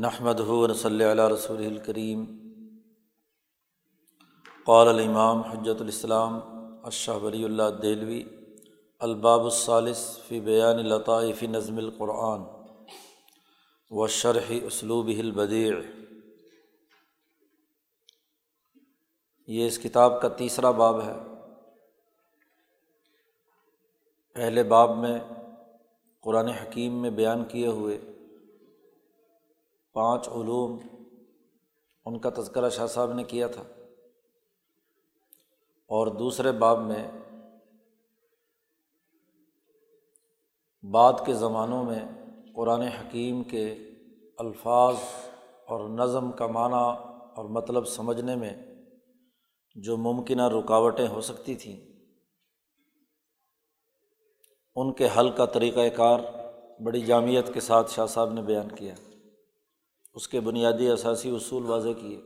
نحمد صلی اللہ رسول الکریم قال الامام حجت الاسلام اشہ ولی اللہ دہلوی، الباب الثالث فی بیان لطائف نظم القرآن و شرح اسلوب البدیع. یہ اس کتاب کا تیسرا باب ہے۔ پہلے باب میں قرآن حکیم میں بیان کیے ہوئے پانچ علوم ان کا تذکرہ شاہ صاحب نے کیا تھا۔ اور دوسرے باب میں بعد کے زمانوں میں قرآن حکیم کے الفاظ اور نظم کا معنی اور مطلب سمجھنے میں جو ممکنہ رکاوٹیں ہو سکتی تھیں، ان کے حل کا طریقۂ کار بڑی جامعت کے ساتھ شاہ صاحب نے بیان کیا۔ اس کے بنیادی اثاثی اصول واضح کیے۔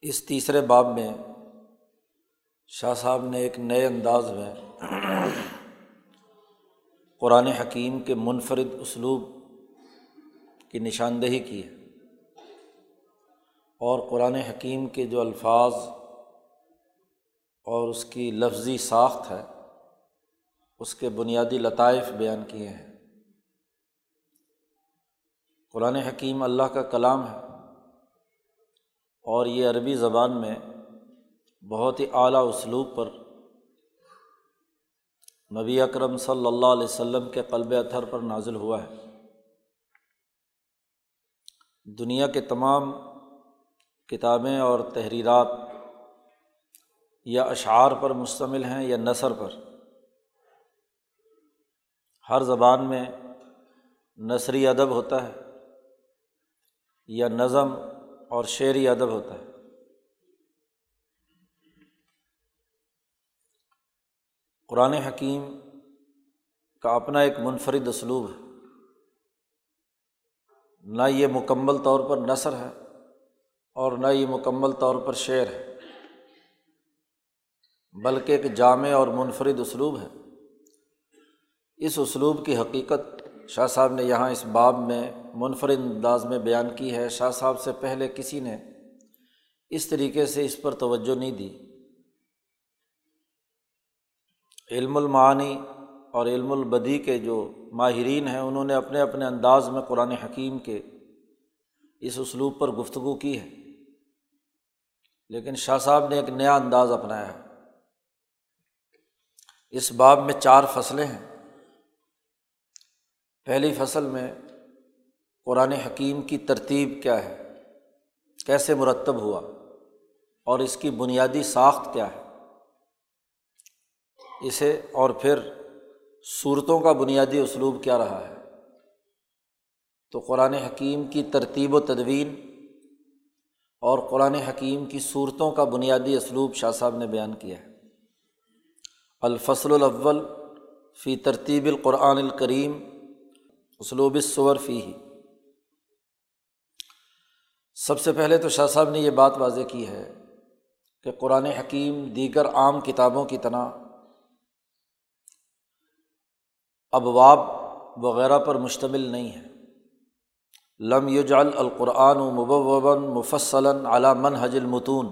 اس تیسرے باب میں شاہ صاحب نے ایک نئے انداز میں قرآن حکیم کے منفرد اسلوب کی نشاندہی کی ہے اور قرآن حکیم کے جو الفاظ اور اس کی لفظی ساخت ہے، اس کے بنیادی لطائف بیان کیے ہیں۔ قرآن حکیم اللہ کا کلام ہے اور یہ عربی زبان میں بہت ہی اعلیٰ اسلوب پر نبی اکرم صلی اللہ علیہ وسلم کے قلب اتھر پر نازل ہوا ہے۔ دنیا کے تمام کتابیں اور تحریرات یا اشعار پر مشتمل ہیں یا نثر پر۔ ہر زبان میں نثری ادب ہوتا ہے۔ یا نظم اور شعری ادب ہوتا ہے۔ قرآن حکیم کا اپنا ایک منفرد اسلوب ہے۔ نہ یہ مکمل طور پر نثر ہے اور نہ یہ مکمل طور پر شعر ہے، بلکہ ایک جامع اور منفرد اسلوب ہے۔ اس اسلوب کی حقیقت شاہ صاحب نے یہاں اس باب میں منفرد انداز میں بیان کی ہے، شاہ صاحب سے پہلے کسی نے اس طریقے سے اس پر توجہ نہیں دی۔ علم المعانی اور علم البدی کے جو ماہرین ہیں، انہوں نے اپنے اپنے انداز میں قرآن حکیم کے اس اسلوب پر گفتگو کی ہے۔ لیکن شاہ صاحب نے ایک نیا انداز اپنایا ہے۔ اس باب میں چار فصلیں ہیں۔ پہلی فصل میں قرآن حکیم کی ترتیب کیا ہے؟ کیسے مرتب ہوا؟ اور اس کی بنیادی ساخت کیا ہے؟ اسے اور پھر صورتوں کا بنیادی اسلوب کیا رہا ہے؟ تو قرآن حکیم کی ترتیب و تدوین اور قرآن حکیم کی صورتوں کا بنیادی اسلوب شاہ صاحب نے بیان کیا ہے۔ الفصل الاول فی ترتیب القرآن الکریم، اسلوب الصور فی ہی سب سے پہلے تو شاہ صاحب نے یہ بات واضح کی ہے کہ قرآن حکیم دیگر عام کتابوں کی طرح ابواب وغیرہ پر مشتمل نہیں ہے۔ لم یجعل القرآن و مبوباً مفصلاً علی من حج المتون۔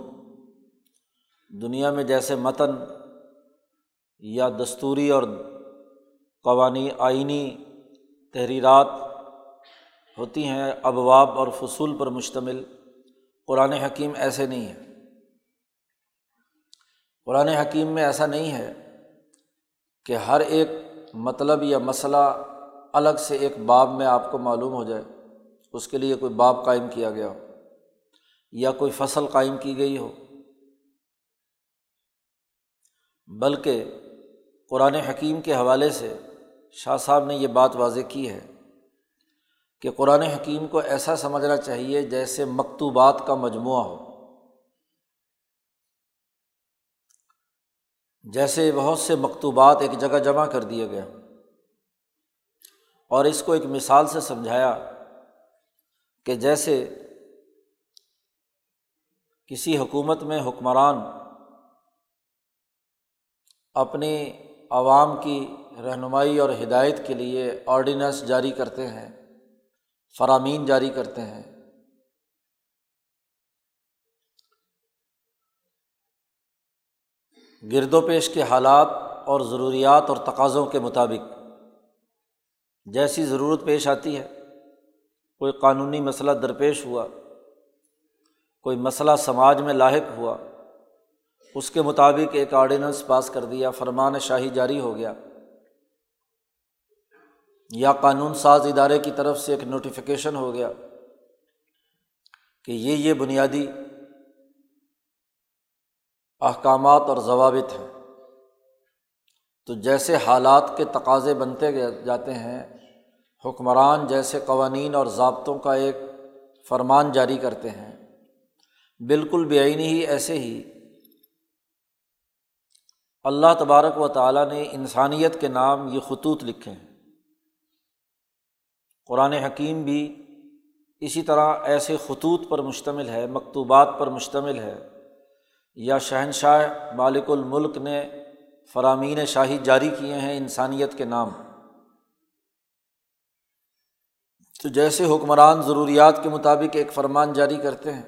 دنیا میں جیسے متن یا دستوری اور قوانی آئینی تحریرات ہوتی ہیں ابواب اور فصول پر مشتمل۔ قرآن حکیم ایسے نہیں ہے قرآن حکیم میں ایسا نہیں ہے کہ ہر ایک مطلب یا مسئلہ الگ سے ایک باب میں آپ کو معلوم ہو جائے، اس کے لیے کوئی باب قائم کیا گیا ہو یا کوئی فصل قائم کی گئی ہو۔ بلکہ قرآن حکیم کے حوالے سے شاہ صاحب نے یہ بات واضح کی ہے کہ قرآن حکیم کو ایسا سمجھنا چاہیے جیسے مکتوبات کا مجموعہ ہو۔ جیسے بہت سے مکتوبات ایک جگہ جمع کر دیا گیا اور اس کو ایک مثال سے سمجھایا کہ جیسے کسی حکومت میں حکمران اپنی عوام کی رہنمائی اور ہدایت کے لیے آرڈیننس جاری کرتے ہیں۔ فرامین جاری کرتے ہیں۔ گرد و پیش کے حالات اور ضروریات اور تقاضوں کے مطابق جیسی ضرورت پیش آتی ہے، کوئی قانونی مسئلہ درپیش ہوا، کوئی مسئلہ سماج میں لاحق ہوا، اس کے مطابق ایک آرڈیننس پاس کر دیا، فرمان شاہی جاری ہو گیا۔ یا قانون ساز ادارے کی طرف سے ایک نوٹیفیکیشن ہو گیا کہ یہ یہ بنیادی احکامات اور ضوابط ہیں۔ تو جیسے حالات کے تقاضے بنتے جاتے ہیں، حکمران جیسے قوانین اور ضابطوں کا ایک فرمان جاری کرتے ہیں۔ بالکل بے آئینی ہی ایسے ہی اللہ تبارک و تعالیٰ نے انسانیت کے نام یہ خطوط لکھے ہیں۔ قرآن حکیم بھی اسی طرح ایسے خطوط پر مشتمل ہے، مکتوبات پر مشتمل ہے۔ یا شہنشاہ مالک الملک نے فرامین شاہی جاری کیے ہیں انسانیت کے نام۔ تو جیسے حکمران ضروریات کے مطابق ایک فرمان جاری کرتے ہیں،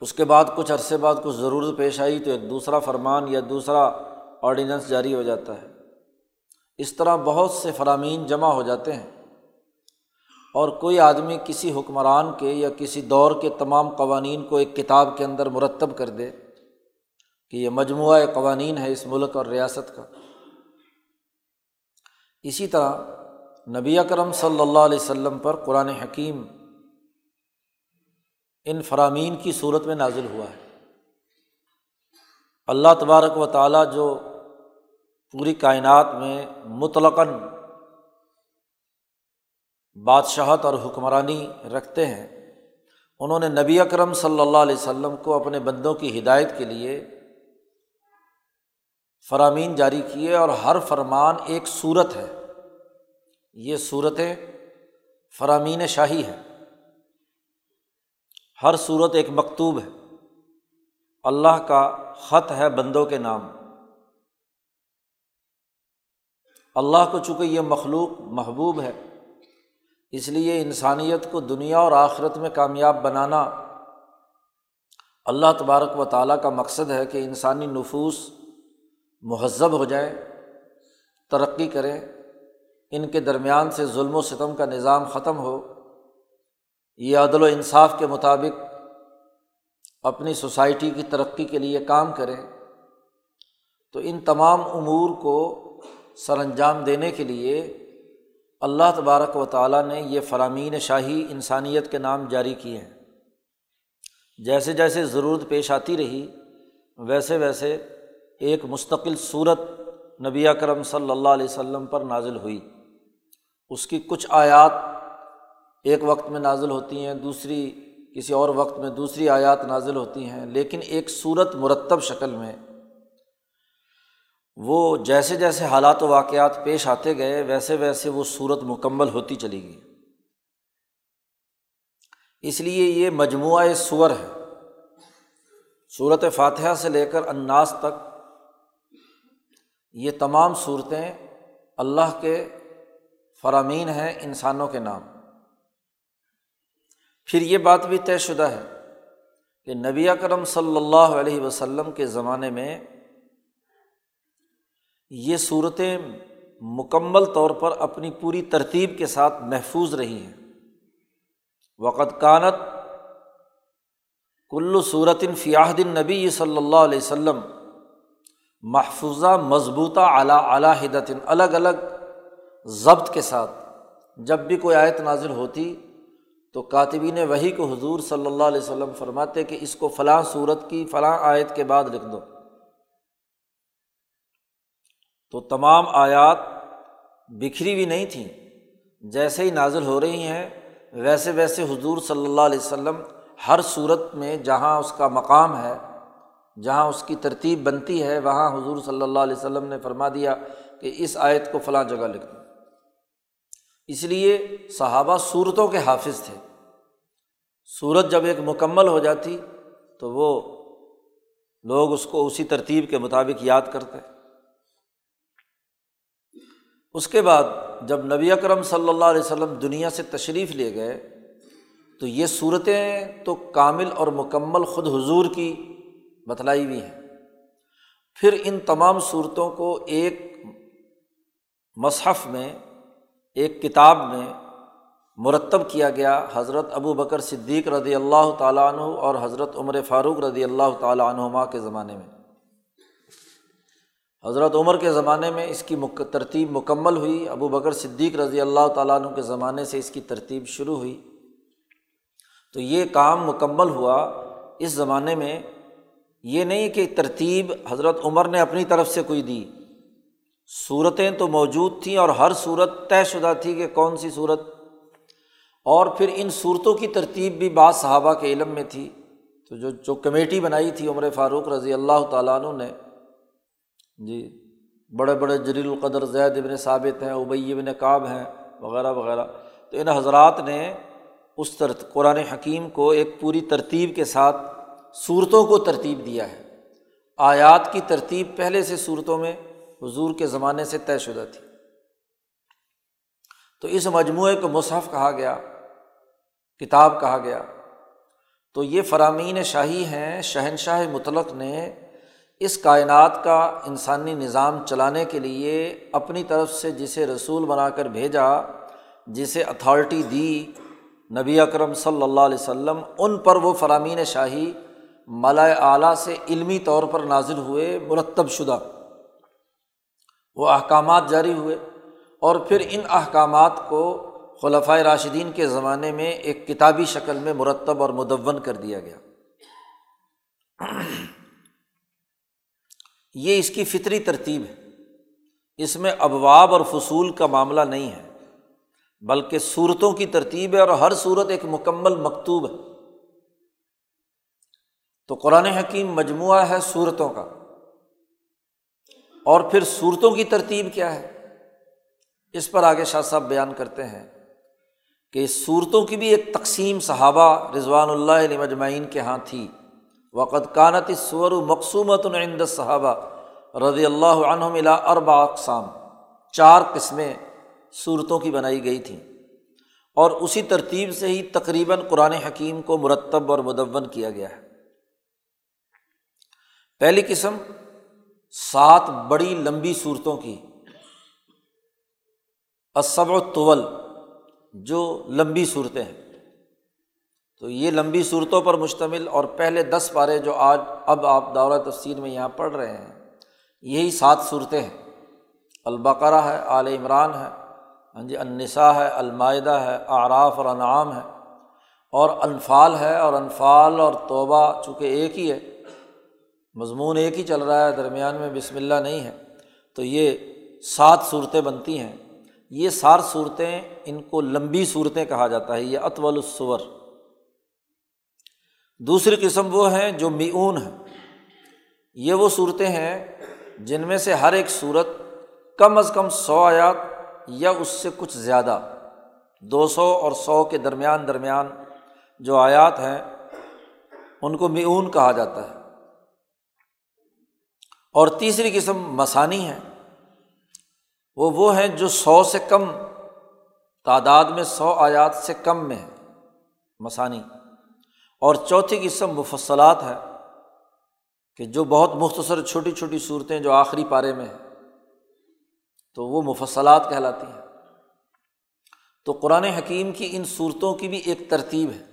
اس کے بعد کچھ عرصے بعد کچھ ضرورت پیش آئی تو ایک دوسرا فرمان یا دوسرا آرڈیننس جاری ہو جاتا ہے۔ اس طرح بہت سے فرامین جمع ہو جاتے ہیں۔ اور کوئی آدمی کسی حکمران کے یا کسی دور کے تمام قوانین کو ایک کتاب کے اندر مرتب کر دے کہ یہ مجموعہ قوانین ہے اس ملک اور ریاست کا۔ اسی طرح نبی اکرم صلی اللہ علیہ وسلم پر قرآن حکیم ان فرامین کی صورت میں نازل ہوا ہے۔ اللہ تبارک و تعالیٰ جو پوری کائنات میں مطلقاً بادشاہت اور حکمرانی رکھتے ہیں۔ انہوں نے نبی اکرم صلی اللہ علیہ وسلم کو اپنے بندوں کی ہدایت کے لیے فرامین جاری کیے اور ہر فرمان ایک صورت ہے۔ یہ صورتیں فرامین شاہی ہے ہر صورت ایک مکتوب ہے۔ اللہ کا خط ہے بندوں کے نام۔ اللہ کو چونکہ یہ مخلوق محبوب ہے، اس لیے انسانیت کو دنیا اور آخرت میں کامیاب بنانا اللہ تبارک و تعالیٰ کا مقصد ہے کہ انسانی نفوس مہذب ہو جائیں ترقی کریں ان کے درمیان سے ظلم و ستم کا نظام ختم ہو۔ یہ عدل و انصاف کے مطابق اپنی سوسائٹی کی ترقی کے لیے کام کریں تو ان تمام امور کو سر انجام دینے کے لیے اللہ تبارک و تعالیٰ نے یہ فرامین شاہی انسانیت کے نام جاری کیے ہیں۔ جیسے جیسے ضرورت پیش آتی رہی، ویسے ویسے ایک مستقل صورت نبی کرم صلی اللہ علیہ وسلم پر نازل ہوئی۔ اس کی کچھ آیات ایک وقت میں نازل ہوتی ہیں، دوسری کسی اور وقت میں دوسری آیات نازل ہوتی ہیں، لیکن ایک صورت مرتب شکل میں وہ جیسے جیسے حالات و واقعات پیش آتے گئے، ویسے ویسے وہ صورت مکمل ہوتی چلی گئی۔ اس لیے یہ مجموعہ سور ہے۔ صورت فاتحہ سے لے کر اناس تک یہ تمام صورتیں اللہ کے فرامین ہیں انسانوں کے نام۔ پھر یہ بات بھی طے شدہ ہے کہ نبی اکرم صلی اللہ علیہ وسلم کے زمانے میں یہ صورتیں مکمل طور پر اپنی پوری ترتیب کے ساتھ محفوظ رہی ہیں۔ وقت کانت کلو صورت فیاحدن نبی صلی اللہ علیہ وسلم محفوظہ مضبوطہ اعلیٰ اعلیٰ ہدتن الگ الگ ضبط کے ساتھ۔ جب بھی کوئی آیت نازل ہوتی تو کاتبین وہی کو حضور صلی اللہ علیہ وسلم فرماتے کہ اس کو فلاں صورت کی، فلاں آیت کے بعد لکھ دو۔ تو تمام آیات بکھری ہوئی نہیں تھیں۔ جیسے ہی نازل ہو رہی ہیں، ویسے ویسے حضور صلی اللہ علیہ وسلم ہر صورت میں جہاں اس کا مقام ہے، جہاں اس کی ترتیب بنتی ہے، وہاں حضور صلی اللہ علیہ وسلم نے فرما دیا کہ اس آیت کو فلاں جگہ لکھ دو۔ اس لیے صحابہ صورتوں کے حافظ تھے۔ صورت جب ایک مکمل ہو جاتی تو وہ لوگ اس کو اسی ترتیب کے مطابق یاد کرتے۔ اس کے بعد جب نبی اکرم صلی اللہ علیہ وسلم دنیا سے تشریف لے گئے، تو یہ صورتیں تو کامل اور مکمل خود حضور کی بتلائی ہوئی ہیں۔ پھر ان تمام صورتوں کو ایک مصحف میں، ایک کتاب میں مرتب کیا گیا۔ حضرت ابو بکر صدیق رضی اللہ تعالیٰ عنہ اور حضرت عمر فاروق رضی اللہ تعالیٰ عنہما کے زمانے میں۔ حضرت عمر کے زمانے میں اس کی ترتیب مکمل ہوئی۔ ابو بکر صدیق رضی اللہ تعالیٰ عنہ کے زمانے سے اس کی ترتیب شروع ہوئی۔ تو یہ کام مکمل ہوا اس زمانے میں۔ یہ نہیں کہ ترتیب حضرت عمر نے اپنی طرف سے کوئی دی۔ صورتیں تو موجود تھیں اور ہر صورت طے شدہ تھی کہ کون سی صورت۔ اور پھر ان صورتوں کی ترتیب بھی بعض صحابہ کے علم میں تھی۔ تو جو جو کمیٹی بنائی تھی عمر فاروق رضی اللہ تعالیٰ عنہ نے جی بڑے بڑے جلیل القدر زید ابن ثابت ہیں ابئی ابن کعب ہیں، وغیرہ وغیرہ۔ تو ان حضرات نے اس طرح قرآن حکیم کو ایک پوری ترتیب کے ساتھ صورتوں کو ترتیب دیا ہے۔ آیات کی ترتیب پہلے سے صورتوں میں حضور کے زمانے سے طے شدہ تھی۔ تو اس مجموعے کو مصحف کہا گیا، کتاب کہا گیا۔ تو یہ فرامین شاہی ہیں، شہنشاہ مطلق نے اس کائنات کا انسانی نظام چلانے کے لیے اپنی طرف سے جسے رسول بنا کر بھیجا، جسے اتھارٹی دی نبی اکرم صلی اللہ علیہ وسلم، ان پر وہ فرامین شاہی ملائے اعلیٰ سے علمی طور پر نازل ہوئے، مرتب شدہ۔ وہ احکامات جاری ہوئے اور پھر ان احکامات کو خلفۂ راشدین کے زمانے میں ایک کتابی شکل میں مرتب اور مدون کر دیا گیا۔ یہ اس کی فطری ترتیب ہے۔ اس میں ابواب اور فصول کا معاملہ نہیں ہے، بلکہ صورتوں کی ترتیب ہے اور ہر صورت ایک مکمل مکتوب ہے۔ تو قرآن حکیم مجموعہ ہے صورتوں کا۔ اور پھر صورتوں کی ترتیب کیا ہے؟ اس پر آگے شاہ صاحب بیان کرتے ہیں کہ اس صورتوں کی بھی ایک تقسیم صحابہ رضوان اللہ علیہ مجمعین کے یہاں تھی۔ وقت کانت سور و مقصومت العند صحابہ رضی اللہ عنہ اربا اقسام۔ چار قسمیں صورتوں کی بنائی گئی تھیں۔ اور اسی ترتیب سے ہی تقریباً قرآن حکیم کو مرتب اور مدون کیا گیا ہے۔ پہلی قسم سات بڑی لمبی صورتوں کی۔ اسب و طول جو لمبی صورتیں ہیں۔ تو یہ لمبی صورتوں پر مشتمل اور پہلے دس پارے جو آج اب آپ دورہ تفسیر میں یہاں پڑھ رہے ہیں، یہی سات صورتیں ہیں۔ البقرہ ہے عال عمران ہے ہاں جی النساء ہے، المائدہ ہے آراف اور انعام ہے۔ اور انفال ہے، اور انفال اور توبہ چونکہ ایک ہی ہے، مضمون ایک ہی چل رہا ہے، درمیان میں بسم اللہ نہیں ہے۔ تو یہ سات صورتیں بنتی ہیں۔ یہ سات صورتیں ان کو لمبی صورتیں کہا جاتا ہے، یہ اطول الصور۔ دوسری قسم وہ ہیں جو میون ہیں۔ یہ وہ صورتیں ہیں جن میں سے ہر ایک صورت کم از کم سو آیات یا اس سے کچھ زیادہ، دو سو اور سو کے درمیان درمیان جو آیات ہیں، ان کو میون کہا جاتا ہے۔ اور تیسری قسم مسانی ہے وہ وہ ہیں جو سو سے کم، تعداد میں سو آیات سے کم میں ہے مسانی۔ اور چوتھی قسم مفصلات ہے کہ جو بہت مختصر چھوٹی چھوٹی صورتیں جو آخری پارے میں ہیں، تو وہ مفصلات کہلاتی ہیں۔ تو قرآن حکیم کی ان صورتوں کی بھی ایک ترتیب ہے۔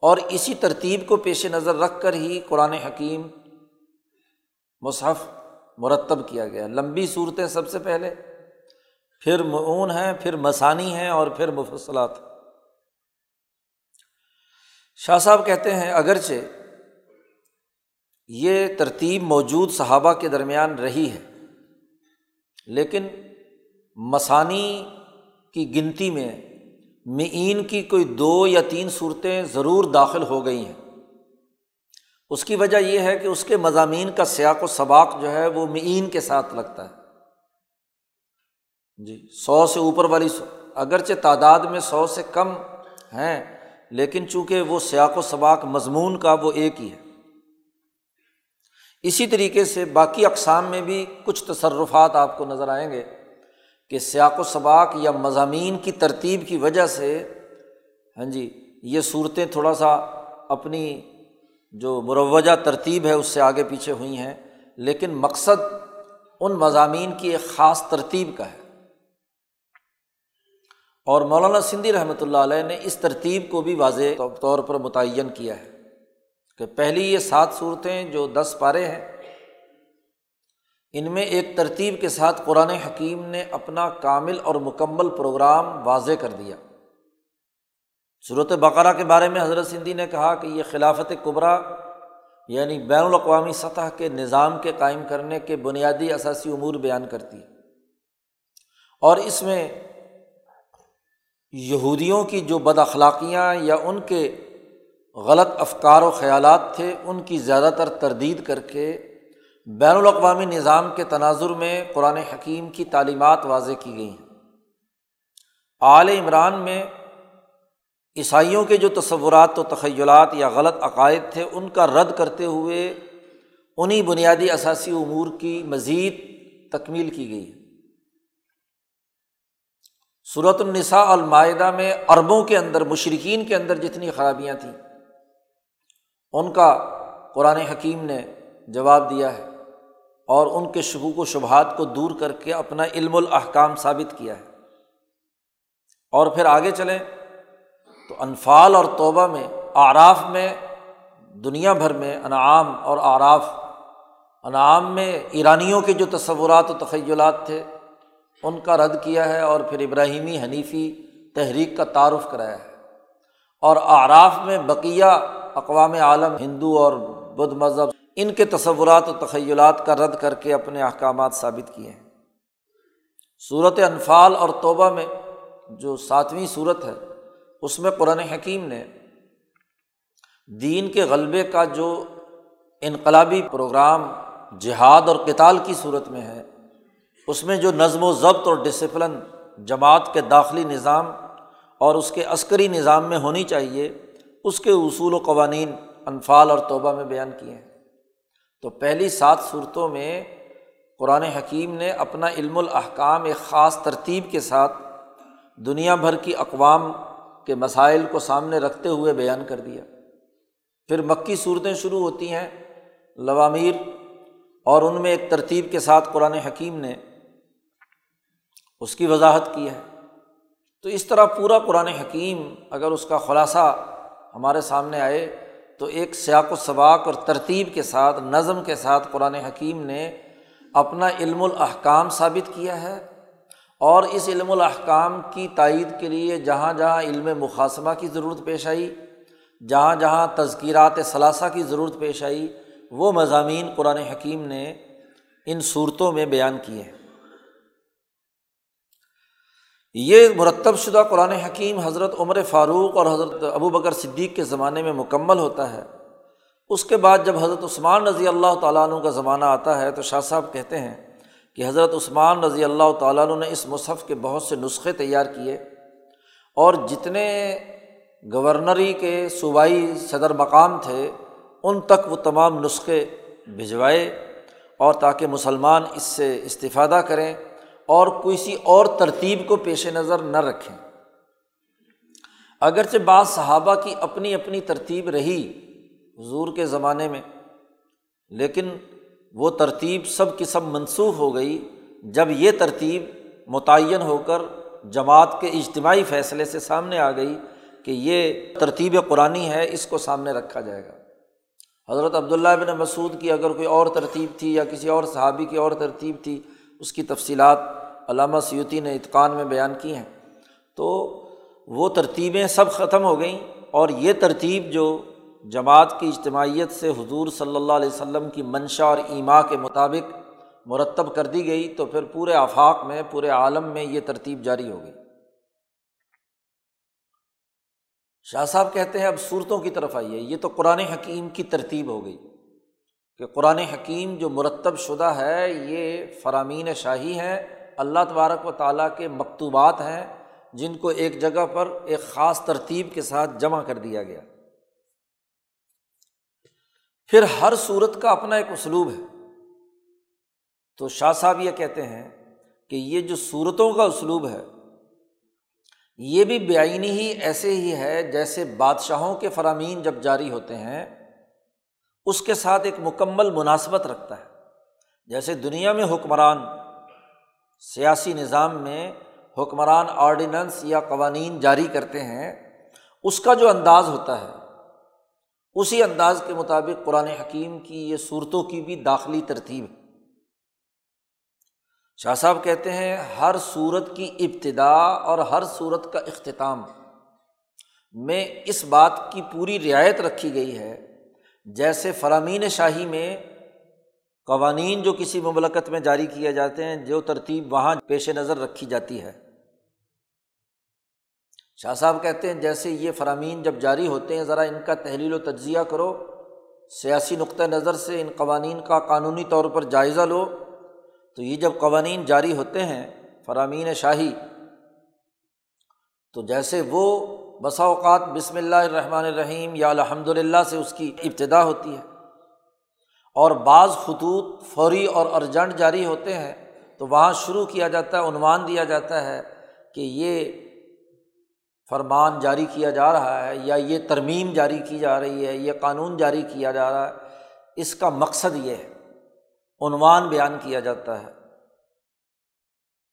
اور اسی ترتیب کو پیش نظر رکھ کر ہی قرآن حکیم مصحف مرتب کیا گیا۔ لمبی صورتیں سب سے پہلے، پھر معون ہیں، پھر مسانی ہیں اور پھر مفصلات۔ شاہ صاحب کہتے ہیں، اگرچہ یہ ترتیب موجود صحابہ کے درمیان رہی ہے، لیکن مسانی کی گنتی میں معین کی کوئی دو یا تین صورتیں ضرور داخل ہو گئی ہیں۔ اس کی وجہ یہ ہے کہ اس کے مضامین کا سیاق و سباق جو ہے وہ معین کے ساتھ لگتا ہے۔ جی سو سے اوپر والی سو، اگرچہ تعداد میں سو سے کم ہیں لیکن چونکہ وہ سیاق و سباق مضمون کا وہ ایک ہی ہے۔ اسی طریقے سے باقی اقسام میں بھی کچھ تصرفات آپ کو نظر آئیں گے کہ سیاق و سباق یا مضامین کی ترتیب کی وجہ سے ہاں جی یہ صورتیں تھوڑا سا اپنی جو مروجہ ترتیب ہے اس سے آگے پیچھے ہوئی ہیں، لیکن مقصد ان مضامین کی ایک خاص ترتیب کا ہے۔ اور مولانا سندھی رحمۃ اللہ علیہ نے اس ترتیب کو بھی واضح طور پر متعین کیا ہے کہ پہلی یہ سات صورتیں جو دس پارے ہیں، ان میں ایک ترتیب کے ساتھ قرآن حکیم نے اپنا کامل اور مکمل پروگرام واضح کر دیا۔ صورت بقرہ کے بارے میں حضرت سندھی نے کہا کہ یہ خلافت قبرا یعنی بین الاقوامی سطح کے نظام کے قائم کرنے کے بنیادی اثاثی امور بیان کرتی ہے۔ اور اس میں یہودیوں کی جو بد اخلاقیاں یا ان کے غلط افکار و خیالات تھے، ان کی زیادہ تر تردید کر کے بین الاقوامی نظام کے تناظر میں قرآن حکیم کی تعلیمات واضح کی گئی ہیں۔ اعلی عمران میں عیسائیوں کے جو تصورات و تخیلات یا غلط عقائد تھے، ان کا رد کرتے ہوئے انہیں بنیادی اثاثی امور کی مزید تکمیل کی گئی۔ صورت النساء المائدہ میں عربوں کے اندر مشرقین کے اندر جتنی خرابیاں تھیں، ان کا قرآن حکیم نے جواب دیا ہے اور ان کے شکوک و شبہات کو دور کر کے اپنا علم الاحکام ثابت کیا ہے۔ اور پھر آگے چلیں تو انفال اور توبہ میں آراف میں، دنیا بھر میں انعام اور آراف انعام میں ایرانیوں کے جو تصورات و تخیلات تھے ان کا رد کیا ہے اور پھر ابراہیمی حنیفی تحریک کا تعارف کرایا ہے۔ اور آراف میں بقیہ اقوام عالم، ہندو اور بدھ مذہب، ان کے تصورات و تخیلات کا رد کر کے اپنے احکامات ثابت کیے ہیں۔ صورت انفال اور توبہ میں جو ساتویں صورت ہے، اس میں قرآن حکیم نے دین کے غلبے کا جو انقلابی پروگرام جہاد اور کتال کی صورت میں ہے اس میں جو نظم و ضبط اور ڈسپلن جماعت کے داخلی نظام اور اس کے عسکری نظام میں ہونی چاہیے، اس کے اصول و قوانین انفال اور توبہ میں بیان کیے ہیں۔ تو پہلی سات صورتوں میں قرآن حکیم نے اپنا علم الاحکام ایک خاص ترتیب کے ساتھ دنیا بھر کی اقوام کے مسائل کو سامنے رکھتے ہوئے بیان کر دیا۔ پھر مکی صورتیں شروع ہوتی ہیں، لوامیر، اور ان میں ایک ترتیب کے ساتھ قرآن حکیم نے اس کی وضاحت کی ہے۔ تو اس طرح پورا قرآن حکیم اگر اس کا خلاصہ ہمارے سامنے آئے تو ایک سیاق و سباق اور ترتیب کے ساتھ، نظم کے ساتھ قرآن حکیم نے اپنا علم الاحکام ثابت کیا ہے اور اس علم الاحکام کی تائید کے لیے جہاں جہاں علم مقاصمہ کی ضرورت پیش آئی، جہاں جہاں تذکیرات ثلاثہ کی ضرورت پیش آئی، وہ مضامین قرآن حکیم نے ان صورتوں میں بیان کیے ہیں۔ یہ مرتب شدہ قرآن حکیم حضرت عمر فاروق اور حضرت ابو بکر صدیق کے زمانے میں مکمل ہوتا ہے۔ اس کے بعد جب حضرت عثمان رضی اللہ تعالیٰ عنہ کا زمانہ آتا ہے تو شاہ صاحب کہتے ہیں کہ حضرت عثمان رضی اللہ تعالیٰ عنہ نے اس مصحف کے بہت سے نسخے تیار کیے اور جتنے گورنری کے صوبائی صدر مقام تھے ان تک وہ تمام نسخے بھجوائے اور تاکہ مسلمان اس سے استفادہ کریں۔ اور کسی اور ترتیب کو پیش نظر نہ رکھیں۔ اگرچہ بعض صحابہ کی اپنی اپنی ترتیب رہی حضور کے زمانے میں، لیکن وہ ترتیب سب کی سب منسوخ ہو گئی جب یہ ترتیب متعین ہو کر جماعت کے اجتماعی فیصلے سے سامنے آ گئی کہ یہ ترتیب قرآن ہے، اس کو سامنے رکھا جائے گا۔ حضرت عبداللہ بن مسعود کی اگر کوئی اور ترتیب تھی یا کسی اور صحابی کی اور ترتیب تھی اس کی تفصیلات علامہ سیوتی نے اتقان میں بیان کی ہیں۔ تو وہ ترتیبیں سب ختم ہو گئیں اور یہ ترتیب جو جماعت کی اجتماعیت سے حضور صلی اللہ علیہ وسلم کی منشا اور ایما کے مطابق مرتب کر دی گئی، تو پھر پورے آفاق میں، پورے عالم میں یہ ترتیب جاری ہو گئی۔ شاہ صاحب کہتے ہیں، اب صورتوں کی طرف آئیے۔ یہ تو قرآن حکیم کی ترتیب ہو گئی۔ کہ قرآن حکیم جو مرتب شدہ ہے، یہ فرامین شاہی ہیں۔ اللہ تبارک و تعالیٰ کے مکتوبات ہیں، جن کو ایک جگہ پر ایک خاص ترتیب کے ساتھ جمع کر دیا گیا۔ پھر ہر صورت کا اپنا ایک اسلوب ہے۔ تو شاہ صاحب یہ کہتے ہیں کہ یہ جو صورتوں کا اسلوب ہے، یہ بھی بےآینی ہی ایسے ہی ہے جیسے بادشاہوں کے فرامین جب جاری ہوتے ہیں۔ اس کے ساتھ ایک مکمل مناسبت رکھتا ہے۔ جیسے دنیا میں حکمران، سیاسی نظام میں حکمران آرڈیننس یا قوانین جاری کرتے ہیں، اس کا جو انداز ہوتا ہے، اسی انداز کے مطابق قرآن حکیم کی یہ صورتوں کی بھی داخلی ترتیب ہے۔ شاہ صاحب کہتے ہیں، ہر صورت کی ابتدا اور ہر صورت کا اختتام۔ میں اس بات کی پوری رعایت رکھی گئی ہے جیسے فرامین شاہی میں قوانین جو کسی مملکت میں جاری کیے جاتے ہیں، جو ترتیب وہاں پیش نظر رکھی جاتی ہے۔ شاہ صاحب کہتے ہیں، جیسے یہ فرامین جب جاری ہوتے ہیں، ذرا ان کا تحلیل و تجزیہ کرو۔ سیاسی نقطۂ نظر سے ان قوانین کا قانونی طور پر جائزہ لو۔ تو یہ جب قوانین جاری ہوتے ہیں، فرامین شاہی، تو جیسے وہ بسا اوقات بسم اللہ الرحمٰن الرحیم یا الحمد للہ سے اس کی ابتدا ہوتی ہے۔ اور بعض خطوط فوری اور ارجنٹ جاری ہوتے ہیں، تو وہاں شروع کیا جاتا ہے، عنوان دیا جاتا ہے کہ یہ فرمان جاری کیا جا رہا ہے یا یہ ترمیم جاری کی جا رہی ہے، یہ قانون جاری کیا جا رہا ہے۔ اس کا مقصد یہ ہے، عنوان بیان کیا جاتا ہے۔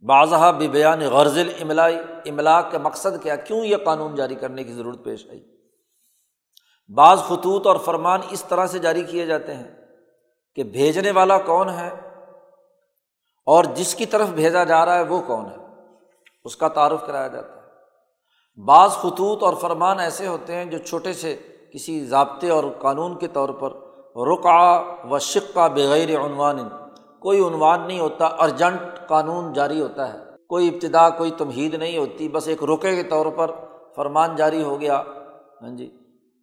بعضہ بے بیان غرض املائی املا کا مقصد کیا؟ کیوں یہ قانون جاری کرنے کی ضرورت پیش آئی؟ بعض خطوط اور فرمان اس طرح سے جاری کیے جاتے ہیں کہ بھیجنے والا کون ہے اور جس کی طرف بھیجا جا رہا ہے وہ کون ہے؟ اس کا تعارف کرایا جاتا ہے۔ بعض خطوط اور فرمان ایسے ہوتے ہیں جو چھوٹے سے کسی ضابطے اور قانون کے طور پر رقع و شقہ بغیر عنوان کوئی عنوان نہیں ہوتا، ارجنٹ قانون جاری ہوتا ہے۔ کوئی ابتدا، کوئی تمہید نہیں ہوتی، بس ایک رکے کے طور پر فرمان جاری ہو گیا۔ ہاں جی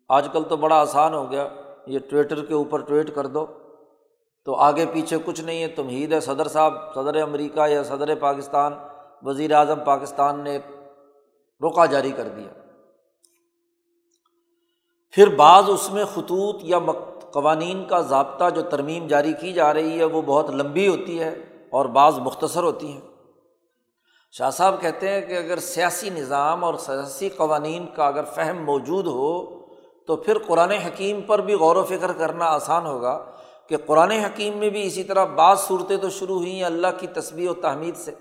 آج کل تو بڑا آسان ہو گیا۔ یہ ٹویٹر کے اوپر ٹویٹ کر دو۔ تو آگے پیچھے کچھ نہیں ہے۔ تمہید ہے، صدر صاحب، صدر امریکہ یا صدر پاکستان وزیر اعظم پاکستان نے رکا جاری کر دیا۔ پھر بعض اس میں خطوط یا قوانین کا ضابطہ جو ترمیم جاری کی جا رہی ہے وہ بہت لمبی ہوتی ہے اور بعض مختصر ہوتی ہیں۔ شاہ صاحب کہتے ہیں کہ اگر سیاسی نظام اور سیاسی قوانین کا اگر فہم موجود ہو تو پھر قرآن حکیم پر بھی غور و فکر کرنا آسان ہوگا کہ قرآن حکیم میں بھی اسی طرح بعض صورتیں تو شروع ہوئیں اللہ کی تصویر و تحمید سے۔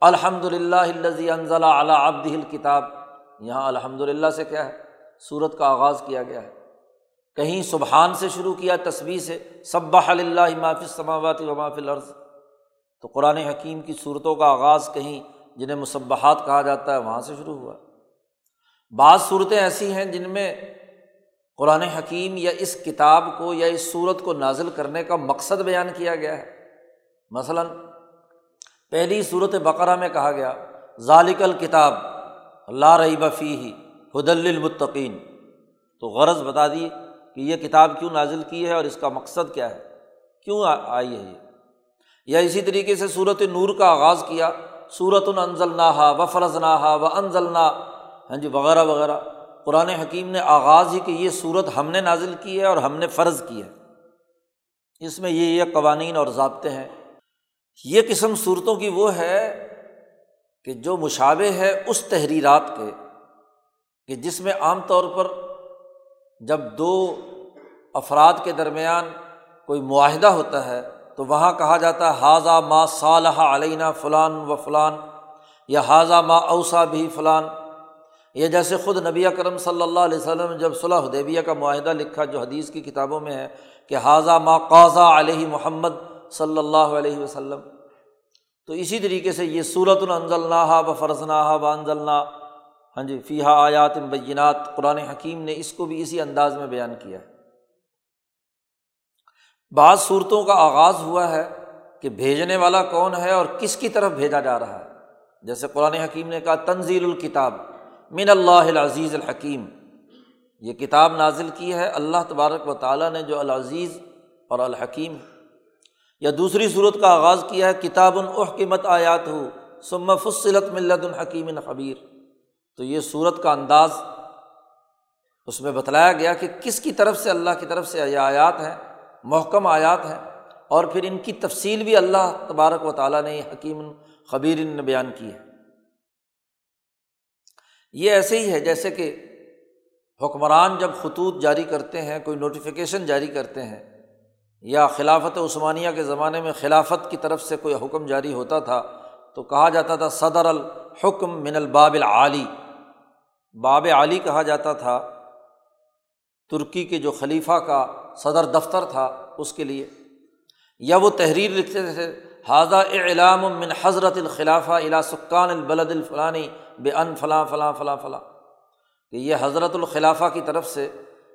الحمد للہ انضلاء علیہ آبد الکتاب۔ یہاں الحمد للہ سے کیا ہے؟ صورت کا آغاز کیا گیا ہے۔ کہیں سبحان سے شروع کیا تصویر سے صب اللہ مافِ سماوات و ماف العرض تو قرآن حکیم کی صورتوں کا آغاز کہیں، جنہیں مصبحات کہا جاتا ہے، وہاں سے شروع ہوا۔ بعض صورتیں ایسی ہیں جن میں قرآن حکیم یا اس کتاب کو یا اس صورت کو نازل کرنے کا مقصد بیان کیا گیا ہے۔ مثلاً، پہلی صورت بقرہ میں کہا گیا، ذالک الکتاب، لا رئی بفی ہی حدل المطقین تو غرض بتا دی کہ یہ کتاب کیوں نازل کی ہے اور اس کا مقصد کیا ہے؟ کیوں آئی ہے یہ؟ یا اسی طریقے سے صورت نور کا آغاز کیا صورت النزل نہا و فرض نہا و انزل نا ہاں جی وغیرہ وغیرہ۔ قرآن حکیم نے آغاز ہی کہ یہ صورت ہم نے نازل کی ہے اور ہم نے فرض کی ہے۔ اس میں یہ یہ قوانین اور ضابطے ہیں۔ یہ قسم صورتوں کی وہ ہے کہ جو مشابے ہے اس تحریرات کے، کہ جس میں عام طور پر جب دو افراد کے درمیان کوئی معاہدہ ہوتا ہے تو وہاں کہا جاتا ہے حاضہ ما صالح علینہ فلان و فلان یا حاضہ ما اوسا بھی فلان یہ جیسے خود نبی کرم صلی اللہ علیہ وسلم جب صلاح حدیبیہ کا معاہدہ لکھا جو حدیث کی کتابوں میں ہے کہ حاضہ ما قاضا علیہ محمد صلی اللہ علیہ وسلم، تو اسی طریقے سے یہ صورت النزل نہا و فرض نہا و ہاں جی فیحا آیات بینات، قرآن حکیم نے اس کو بھی اسی انداز میں بیان کیا ہے۔ بعض صورتوں کا آغاز ہوا ہے کہ بھیجنے والا کون ہے اور کس کی طرف بھیجا جا رہا ہے۔ جیسے قرآن حکیم نے کہا، تنزیل الکتاب من اللہ العزیز الحکیم۔ یہ کتاب نازل کی ہے، اللہ تبارک و تعالیٰ نے جو العزیز اور الحکیم۔ یا دوسری صورت کا آغاز کیا ہے، کتاب الحکمت آیات ہو سم فصلت ملت الحکیم الخبیر تو یہ صورت کا انداز اس میں بتلایا گیا کہ کس کی طرف سے اللہ کی طرف سے یہ آیات ہیں، محکم آیات ہیں، اور پھر ان کی تفصیل بھی اللہ تبارک و تعالیٰ نے حکیم خبیر نے بیان کی ہے۔ یہ ایسے ہی ہے جیسے کہ حکمران جب خطوط جاری کرتے ہیں، کوئی نوٹیفیکیشن جاری کرتے ہیں، یا خلافت عثمانیہ کے زمانے میں خلافت کی طرف سے کوئی حکم جاری ہوتا تھا، تو کہا جاتا تھا صدر الحکم من الباب العلی باب علی کہا جاتا تھا، ترکی کے جو خلیفہ کا صدر دفتر تھا اس کے لیے۔ یا وہ تحریر لکھتے تھے حاضہ اعلام من حضرت الخلافہ الا سکان البلد الفلانی بے ان فلاں فلاں فلاں فلاں۔ کہ یہ حضرت الخلافہ کی طرف سے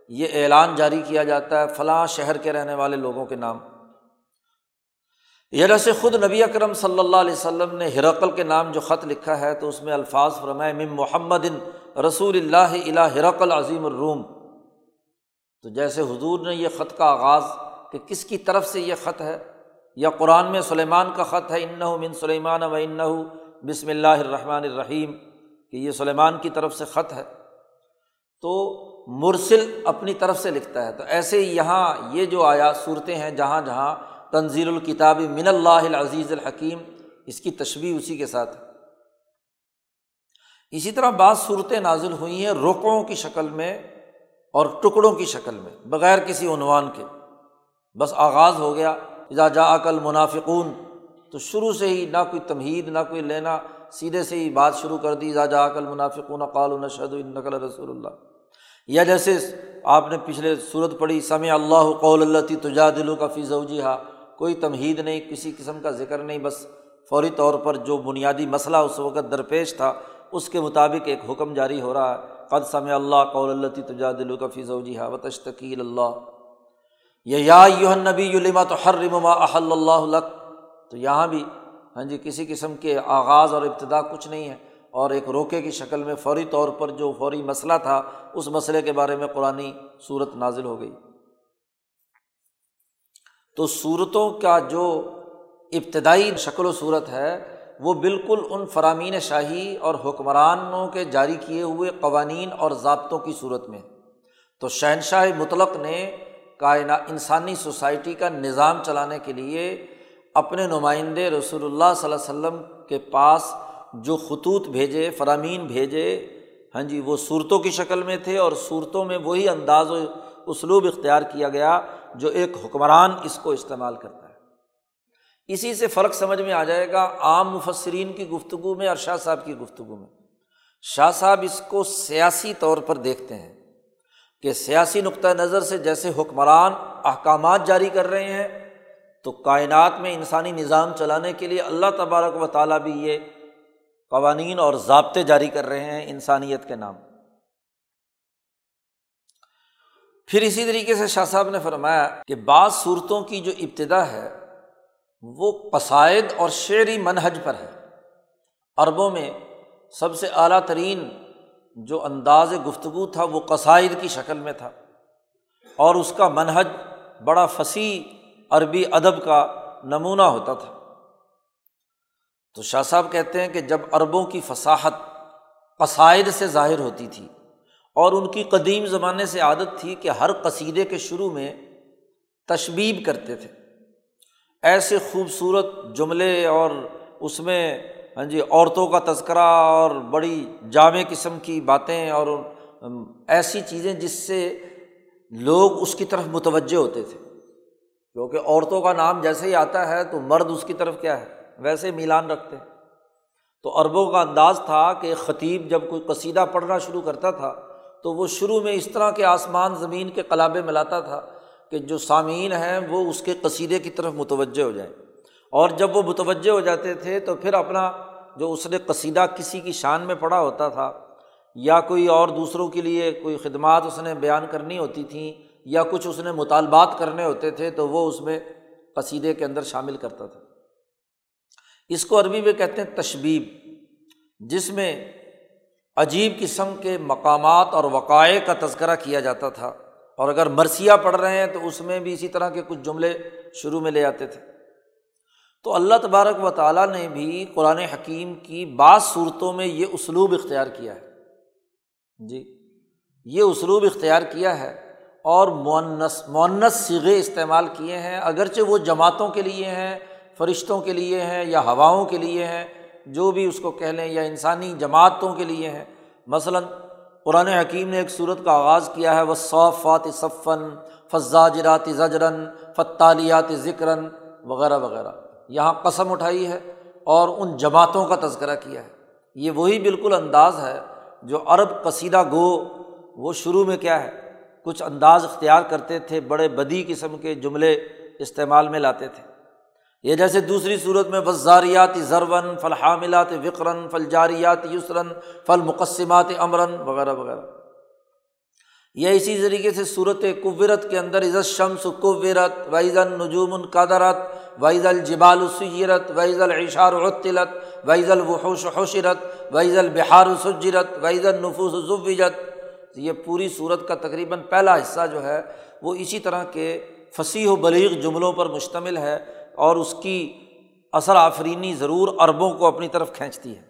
یہ اعلان جاری کیا جاتا ہے فلاں شہر کے رہنے والے لوگوں کے نام۔ یہ رس خود نبی اکرم صلی اللہ علیہ وسلم نے ہرقل کے نام جو خط لکھا ہے تو اس میں الفاظ فرمائے مم محمد رسول اللہ الا ہرقل عظیم الروم۔ تو جیسے حضور نے یہ خط کا آغاز کہ کس کی طرف سے یہ خط ہے، یا قرآن میں سلیمان کا خط ہے انّا اسی طرح بعض صورتیں نازل ہوئی ہیں رقوں کی شکل میں اور ٹکڑوں کی شکل میں، بغیر کسی عنوان کے۔ بس آغاز ہو گیا، اذا جا عقل منافقون تو شروع سے ہی نہ کوئی تمہید، نہ کوئی لینا، سیدھے سے ہی بات شروع کر دی، اذا جا عقل منافقون قال نشد النقل رسول اللہ۔ یا جیسے آپ نے پچھلے صورت پڑھی، سمع اللہ قول اللہ تجا دلو کا فی زوجی ہا کوئی تمہید نہیں، کسی قسم کا ذکر نہیں، بس فوری طور پر جو بنیادی مسئلہ اس وقت درپیش تھا اس کے مطابق ایک حکم جاری ہو رہا ہے۔ قد سمع اللہ قول اللہ تجا دلو کا فی زوجی ہا و تشتکیل اللہ یا یوہن نبی یلما تو ہر رما احل اللہ تو یہاں بھی ہاں جی کسی قسم کے آغاز اور ابتدا کچھ نہیں ہے۔ اور ایک روکے کی شکل میں فوری طور پر جو فوری مسئلہ تھا، اس مسئلے کے بارے میں قرآن صورت نازل ہو گئی۔ تو صورتوں کا جو ابتدائی شکل و صورت ہے وہ بالکل ان فرامین شاہی اور حکمرانوں کے جاری کیے ہوئے قوانین اور ضابطوں کی صورت میں۔ تو شہنشاہ مطلق نے کائنا انسانی سوسائٹی کا نظام چلانے کے لیے اپنے نمائندے رسول اللہ صلی اللہ علیہ وسلم کے پاس جو خطوط بھیجے، فرامین بھیجے ہاں جی وہ صورتوں کی شکل میں تھے اور صورتوں میں وہی انداز و اسلوب اختیار کیا گیا جو ایک حکمران اس کو استعمال کرتا ہے۔ اسی سے فرق سمجھ میں آ جائے گا عام مفسرین کی گفتگو میں اور شاہ صاحب کی گفتگو میں۔ شاہ صاحب اس کو سیاسی طور پر دیکھتے ہیں کہ سیاسی نقطۂ نظر سے جیسے حکمران احکامات جاری کر رہے ہیں، تو کائنات میں انسانی نظام چلانے کے لیے اللہ تبارک و تعالیٰ بھی یہ قوانین اور ضابطے جاری کر رہے ہیں انسانیت کے نام۔ پھر اسی طریقے سے شاہ صاحب نے فرمایا کہ بعض صورتوں کی جو ابتدا ہے وہ قصائد اور شعری منہج پر ہے۔ عربوں میں سب سے اعلیٰ ترین جو انداز گفتگو تھا وہ قصائد کی شکل میں تھا۔ اور اس کا منہج بڑا فصیح عربی ادب کا نمونہ ہوتا تھا۔ تو شاہ صاحب کہتے ہیں کہ جب عربوں کی فصاحت قصائد سے ظاہر ہوتی تھی اور ان کی قدیم زمانے سے عادت تھی کہ ہر قصیدے کے شروع میں تشبیب کرتے تھے۔ ایسے خوبصورت جملے اور اس میں ہاں جی عورتوں کا تذکرہ اور بڑی جامع قسم کی باتیں اور ایسی چیزیں جس سے لوگ اس کی طرف متوجہ ہوتے تھے۔ کیونکہ عورتوں کا نام جیسے ہی آتا ہے تو مرد اس کی طرف کیا ہے؟ ویسے میلان رکھتے تو عربوں کا انداز تھا کہ خطیب جب کوئی قصیدہ پڑھنا شروع کرتا تھا تو وہ شروع میں اس طرح کے آسمان زمین کے قلابے ملاتا تھا کہ جو سامعین ہیں وہ اس کے قصیدے کی طرف متوجہ ہو جائیں۔ اور جب وہ متوجہ ہو جاتے تھے تو پھر اپنا جو اس نے قصیدہ کسی کی شان میں پڑھا ہوتا تھا، یا کوئی اور دوسروں کے لیے کوئی خدمات اس نے بیان کرنی ہوتی تھیں، یا کچھ اس نے مطالبات کرنے ہوتے تھے، تو وہ اس میں قصیدے کے اندر شامل کرتا تھا۔ اس کو عربی میں کہتے ہیں تشبیب، جس میں عجیب قسم کے مقامات اور وقائع کا تذکرہ کیا جاتا تھا۔ اور اگر مرثیہ پڑھ رہے ہیں تو اس میں بھی اسی طرح کے کچھ جملے شروع میں لے آتے تھے۔ تو اللہ تبارک و تعالیٰ نے بھی قرآن حکیم کی بعض صورتوں میں یہ اسلوب اختیار کیا ہے۔ جی یہ اسلوب اختیار کیا ہے اور مونس مونس سیغے استعمال کیے ہیں۔ اگرچہ وہ جماعتوں کے لیے ہیں، فرشتوں کے لیے ہیں یا ہواؤں کے لیے ہیں، جو بھی اس کو کہہ لیں یا انسانی جماعتوں کے لیے ہیں۔ مثلاً قرآن حکیم نے ایک صورت کا آغاز کیا ہے وہ صوفات صفن فضاجرات زجرن فتالیات ذکرن وغیرہ وغیرہ۔ یہاں قسم اٹھائی ہے اور ان جماعتوں کا تذکرہ کیا ہے۔ یہ وہی بالکل انداز ہے جو عرب قصیدہ گو، وہ شروع میں کیا ہے، کچھ انداز اختیار کرتے تھے، بڑے بدی قسم کے جملے استعمال میں لاتے تھے۔ یہ جیسے دوسری صورت میں وزاریات ضرون فلحاملات وکرن فلجاریات یسرن فل مقصمات امرن وغیرہ وغیرہ۔ یا اسی طریقے سے صورت قورت کے اندر عزت شمس قورت ویز النجوم القادرت ویز الجبال السیرت ویز العشار عطلت ویز الوحوش حشرت ویز البہار سجرت ویز النفوس ظویجت یہ پوری صورت کا تقریباً پہلا حصہ جو ہے، وہ اسی طرح کے فصیح و بلیغ جملوں پر مشتمل ہے۔ اور اس کی اثر آفرینی ضرور عربوں کو اپنی طرف کھینچتی ہے۔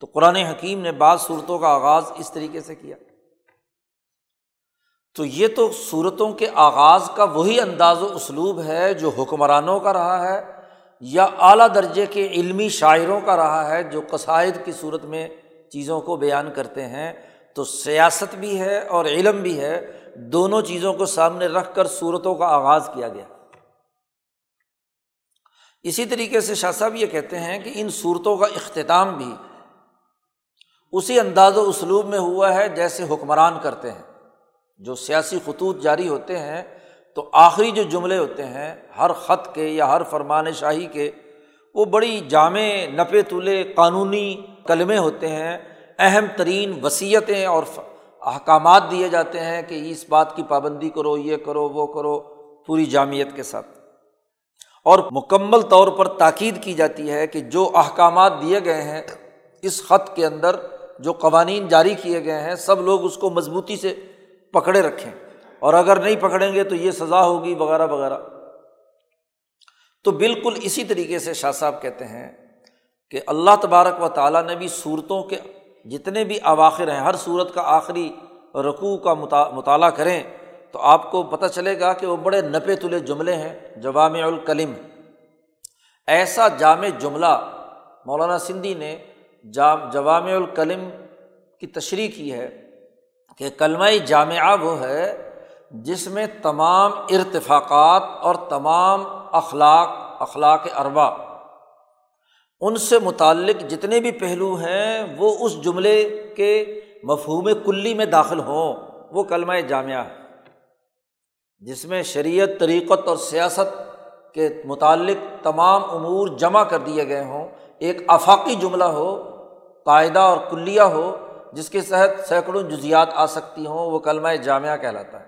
تو قرآن حکیم نے بعض صورتوں کا آغاز اس طریقے سے کیا۔ تو یہ تو صورتوں کے آغاز کا وہی انداز و اسلوب ہے جو حکمرانوں کا رہا ہے یا اعلیٰ درجے کے علمی شاعروں کا رہا ہے جو قصائد کی صورت میں چیزوں کو بیان کرتے ہیں۔ تو سیاست بھی ہے اور علم بھی ہے۔ دونوں چیزوں کو سامنے رکھ کر صورتوں کا آغاز کیا گیا۔ اسی طریقے سے شاہ صاحب یہ کہتے ہیں کہ ان صورتوں کا اختتام بھی اسی انداز و اسلوب میں ہوا ہے جیسے حکمران کرتے ہیں۔ جو سیاسی خطوط جاری ہوتے ہیں، تو آخری جو جملے ہوتے ہیں، ہر خط کے یا ہر فرمان شاہی کے، وہ بڑی جامع، نپے تلے قانونی کلمے ہوتے ہیں۔ اہم ترین وصیتیں اور احکامات دیے جاتے ہیں کہ اس بات کی پابندی کرو، یہ کرو، وہ کرو، پوری جامعت کے ساتھ۔ اور مکمل طور پر تاکید کی جاتی ہے کہ جو احکامات دیے گئے ہیں، اس خط کے اندر جو قوانین جاری کیے گئے ہیں، سب لوگ اس کو مضبوطی سے پکڑے رکھیں۔ اور اگر نہیں پکڑیں گے تو یہ سزا ہوگی، وغیرہ وغیرہ۔ تو بالکل اسی طریقے سے شاہ صاحب کہتے ہیں کہ اللہ تبارک و تعالیٰ نے بھی صورتوں کے جتنے بھی اواخر ہیں، ہر صورت کا آخری رقوع کا مطالعہ کریں۔ تو آپ کو پتہ چلے گا کہ وہ بڑے نپے تلے جملے ہیں جوام الکلم۔ ایسا جامع جملہ مولانا سندھی نے جام الکلم کی تشریح کی ہے کہ کلمہ جامعہ وہ ہے جس میں تمام ارتفاقات اور تمام اخلاق اخلاق اربا ان سے متعلق جتنے بھی پہلو ہیں وہ اس جملے کے مفہوم کلی میں داخل ہوں۔ وہ کلمہ جامعہ ہے۔ جس میں شریعت، طریقت اور سیاست کے متعلق تمام امور جمع کر دیے گئے ہوں، ایک آفاقی جملہ ہو، قاعدہ اور کلیہ ہو، جس کے تحت سینکڑوں جزیات آ سکتی ہوں، وہ کلمہ جامعہ کہلاتا ہے۔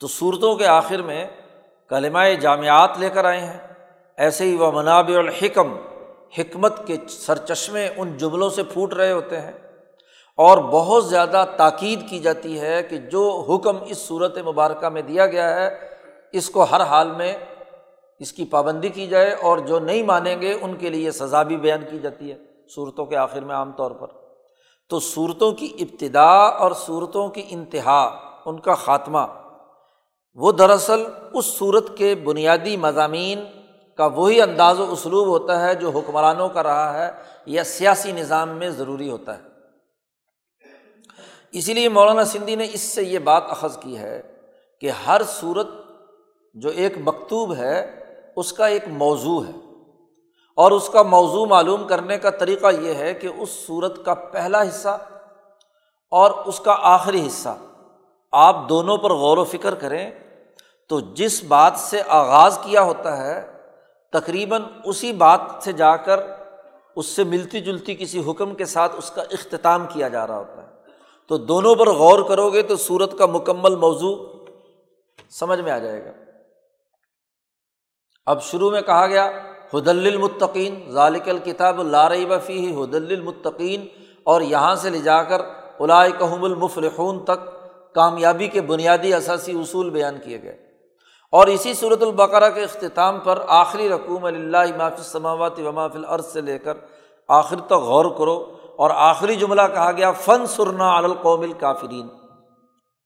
تو صورتوں کے آخر میں کلمہ جامعات لے کر آئے ہیں۔ ایسے ہی وہ منابع الحکم، حکمت کے سر چشمے ان جملوں سے پھوٹ رہے ہوتے ہیں۔ اور بہت زیادہ تاکید کی جاتی ہے کہ جو حکم اس صورت مبارکہ میں دیا گیا ہے، اس کو ہر حال میں اس کی پابندی کی جائے اور جو نہیں مانیں گے، ان کے لیے سزا بھی بیان کی جاتی ہے صورتوں کے آخر میں عام طور پر۔ تو صورتوں کی ابتدا اور صورتوں کی انتہا، ان کا خاتمہ، وہ دراصل اس صورت کے بنیادی مضامین کا وہی انداز و اسلوب ہوتا ہے جو حکمرانوں کا رہا ہے یا سیاسی نظام میں ضروری ہوتا ہے۔ اسی لیے مولانا سندھی نے اس سے یہ بات اخذ کی ہے کہ ہر صورت جو ایک مکتوب ہے، اس کا ایک موضوع ہے۔ اور اس کا موضوع معلوم کرنے کا طریقہ یہ ہے کہ اس صورت کا پہلا حصہ اور اس کا آخری حصہ آپ دونوں پر غور و فکر کریں تو جس بات سے آغاز کیا ہوتا ہے، تقریباً اسی بات سے جا کر اس سے ملتی جلتی کسی حکم کے ساتھ اس کا اختتام کیا جا رہا ہوتا ہے۔ تو دونوں پر غور کرو گے تو صورت کا مکمل موضوع سمجھ میں آ جائے گا۔ اب شروع میں کہا گیا حدل المطقین ذالک الکتاب لارئی وفی حدل المطقین اور یہاں سے لے جا کر علائے کہم المفلحون تک کامیابی کے بنیادی اثاثی اصول بیان کیے گئے۔ اور اسی صورت البقرہ کے اختتام پر آخری رقوم اللہ مافِ سماوات وماف العرض سے لے کر آخر تک غور کرو۔ اور آخری جملہ کہا گیا فن سرنا القوم الکافرین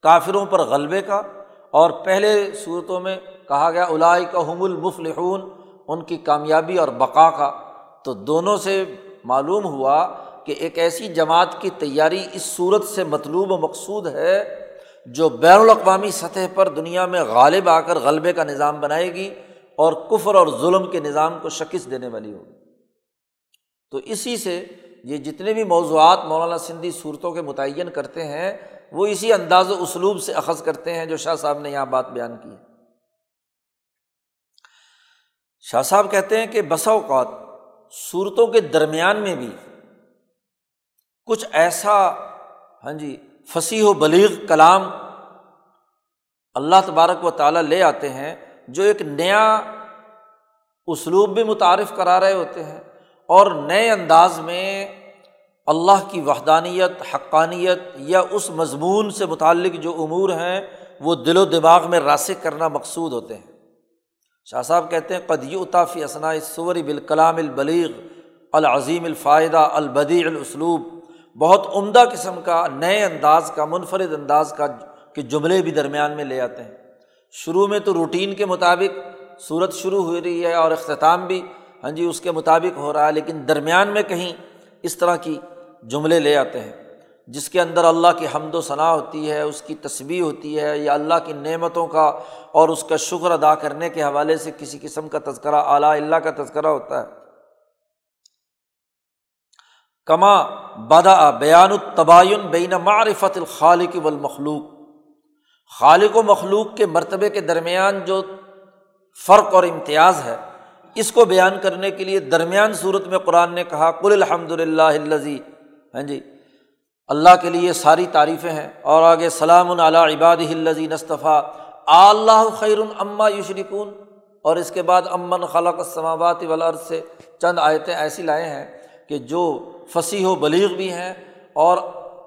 کافروں پر غلبے کا، اور پہلے صورتوں میں کہا گیا الائی کا حم المفلحون، ان کی کامیابی اور بقا کا۔ تو دونوں سے معلوم ہوا کہ ایک ایسی جماعت کی تیاری اس صورت سے مطلوب و مقصود ہے جو بین الاقوامی سطح پر دنیا میں غالب آ کر غلبے کا نظام بنائے گی اور کفر اور ظلم کے نظام کو شکست دینے والی ہوگی۔ تو اسی سے یہ جتنے بھی موضوعات مولانا سندھی صورتوں کے متعین کرتے ہیں، وہ اسی انداز و اسلوب سے اخذ کرتے ہیں جو شاہ صاحب نے یہاں بات بیان کی ہے۔ شاہ صاحب کہتے ہیں کہ بسا اوقات صورتوں کے درمیان میں بھی کچھ ایسا ہاں جی فصیح و بلیغ کلام اللہ تبارک و تعالیٰ لے آتے ہیں جو ایک نیا اسلوب بھی متعارف کرا رہے ہوتے ہیں۔ اور نئے انداز میں اللہ کی وحدانیت، حقانیت یا اس مضمون سے متعلق جو امور ہیں، وہ دل و دماغ میں راسک کرنا مقصود ہوتے ہیں۔ شاہ صاحب کہتے ہیں قدی اطافی اسنا صوری بالکلام البلیغ العظیم الفائدہ البدی الاسلوب بہت عمدہ قسم کا، نئے انداز کا، منفرد انداز کا کہ جملے بھی درمیان میں لے آتے ہیں۔ شروع میں تو روٹین کے مطابق صورت شروع ہو رہی ہے اور اختتام بھی۔ ہاں جی اس کے مطابق ہو رہا ہے، لیکن درمیان میں کہیں اس طرح کی جملے لے آتے ہیں، جس کے اندر اللہ کی حمد و ثناء ہوتی ہے، اس کی تصویر ہوتی ہے، یا اللہ کی نعمتوں کا اور اس کا شکر ادا کرنے کے حوالے سے کسی قسم کا تذکرہ، اعلیٰ اللہ کا تذکرہ ہوتا ہے۔ کما بدا بیان الطباین بین معرفت الخالق و المخلوق خالق و مخلوق کے مرتبے کے درمیان جو فرق اور امتیاز ہے اس کو بیان کرنے کے لیے درمیان صورت میں قرآن نے کہا کل الحمد للہ الزی ہاں جی اللہ کے لیے ساری تعریفیں ہیں اور آگے سلام العلیٰ عباد الزی نصطفیٰ اللہ خیر العما یشرکون۔ اور اس کے بعد امن خلق السماوات والارض سے چند آیتیں ایسی لائے ہیں کہ جو فصیح و بلیغ بھی ہیں اور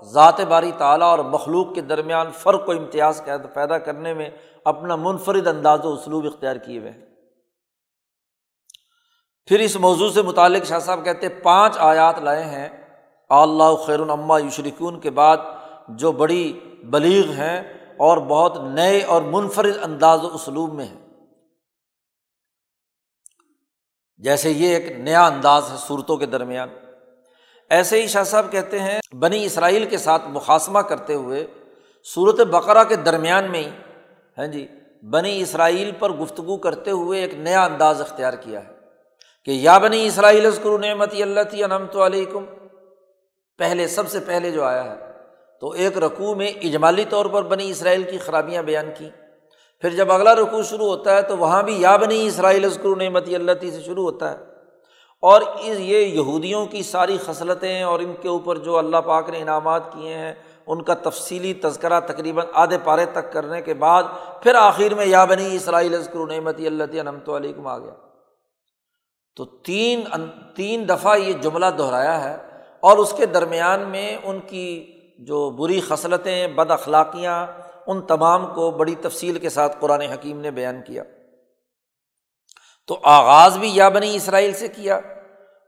ذات باری تعلیٰ اور مخلوق کے درمیان فرق و امتیاز پیدا کرنے میں اپنا منفرد انداز و اسلوب اختیار کیے ہوئے ہیں۔ پھر اس موضوع سے متعلق شاہ صاحب کہتے پانچ آیات لائے ہیں۔ اللہ خیر الما یشرکون کے بعد جو بڑی بلیغ ہیں اور بہت نئے اور منفرد انداز و اسلوب میں ہیں۔ جیسے یہ ایک نیا انداز ہے صورتوں کے درمیان۔ ایسے ہی شاہ صاحب کہتے ہیں، بنی اسرائیل کے ساتھ مقاصمہ کرتے ہوئے صورت بقرا کے درمیان میں ہی ہاں جی بنی اسرائیل پر گفتگو کرتے ہوئے ایک نیا انداز اختیار کیا ہے۔ کہ یا بنی اسرائیل اسکر نعمتی اللہ تی انمت علیکم۔ پہلے، سب سے پہلے جو آیا ہے، تو ایک رقوع میں اجمالی طور پر بنی اسرائیل کی خرابیاں بیان کی پھر جب اگلا رقوع شروع ہوتا ہے، تو وہاں بھی یا بنی اسرائیل اسکر نعمتی اللہ تی سے شروع ہوتا ہے۔ اور اس، یہ یہودیوں کی ساری خصلتیں اور ان کے اوپر جو اللہ پاک نے انعامات کیے ہیں، ان کا تفصیلی تذکرہ تقریباً آدھے پارے تک کرنے کے بعد، پھر آخر میں یا بنی اسرائیل اسکر نعمتی اللہ نمت علیکم آ گیا۔ تو تین تین دفعہ یہ جملہ دہرایا ہے اور اس کے درمیان میں ان کی جو بری خصلتیں، بد اخلاقیاں، ان تمام کو بڑی تفصیل کے ساتھ قرآن حکیم نے بیان کیا۔ تو آغاز بھی یا بنی اسرائیل سے کیا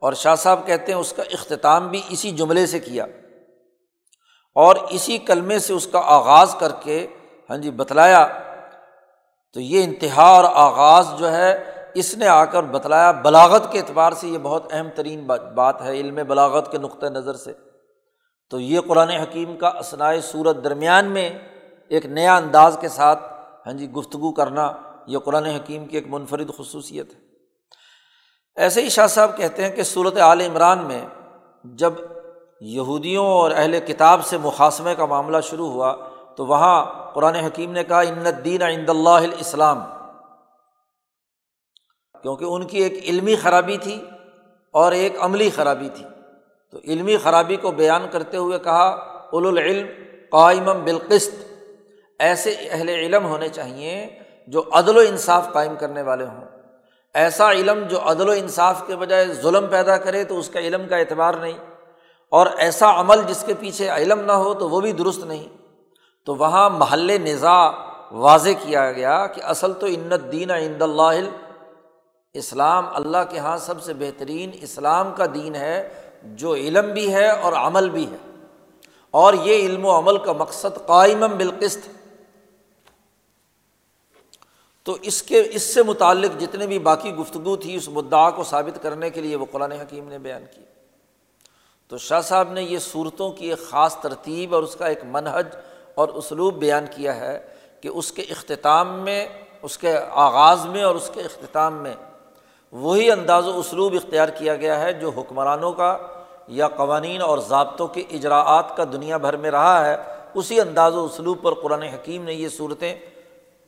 اور شاہ صاحب کہتے ہیں اس کا اختتام بھی اسی جملے سے کیا۔ اور اسی کلمے سے اس کا آغاز کر کے ہاں جی بتلایا۔ تو یہ انتہا اور آغاز جو ہے اس نے آ کر بتلایا، بلاغت کے اعتبار سے یہ بہت اہم ترین بات ہے علم بلاغت کے نقطۂ نظر سے۔ تو یہ قرآن حکیم کا اسنائے صورت درمیان میں ایک نیا انداز کے ساتھ ہاں جی گفتگو کرنا یہ قرآن حکیم کی ایک منفرد خصوصیت ہے۔ ایسے ہی شاہ صاحب کہتے ہیں کہ صورت عال عمران میں جب یہودیوں اور اہل کتاب سے مقاصمے کا معاملہ شروع ہوا تو وہاں قرآن حکیم نے کہا، ان دین عند اللہ الاسلام کیونکہ ان کی ایک علمی خرابی تھی اور ایک عملی خرابی تھی۔ تو علمی خرابی کو بیان کرتے ہوئے کہا العلم قائم بالقست ایسے اہل علم ہونے چاہیے جو عدل و انصاف قائم کرنے والے ہوں۔ ایسا علم جو عدل و انصاف کے بجائے ظلم پیدا کرے تو اس کا علم کا اعتبار نہیں۔ اور ایسا عمل جس کے پیچھے علم نہ ہو تو وہ بھی درست نہیں۔ تو وہاں محل نظا واضح کیا گیا کہ اصل تو انت دین عند اللہ اسلام اللہ کے یہاں سب سے بہترین اسلام کا دین ہے، جو علم بھی ہے اور عمل بھی ہے۔ اور یہ علم و عمل کا مقصد قائم بالقست تو اس کے، اس سے متعلق جتنے بھی باقی گفتگو تھی، اس مدعا کو ثابت کرنے کے لیے وہ قرآن حکیم نے بیان کی۔ تو شاہ صاحب نے یہ صورتوں کی ایک خاص ترتیب اور اس کا ایک منحج اور اسلوب بیان کیا ہے کہ اس کے اختتام میں، اس کے آغاز میں اور اس کے اختتام میں وہی انداز و اسلوب اختیار کیا گیا ہے جو حکمرانوں کا یا قوانین اور ضابطوں کے اجراعات کا دنیا بھر میں رہا ہے۔ اسی انداز و اسلوب پر قرآن حکیم نے یہ صورتیں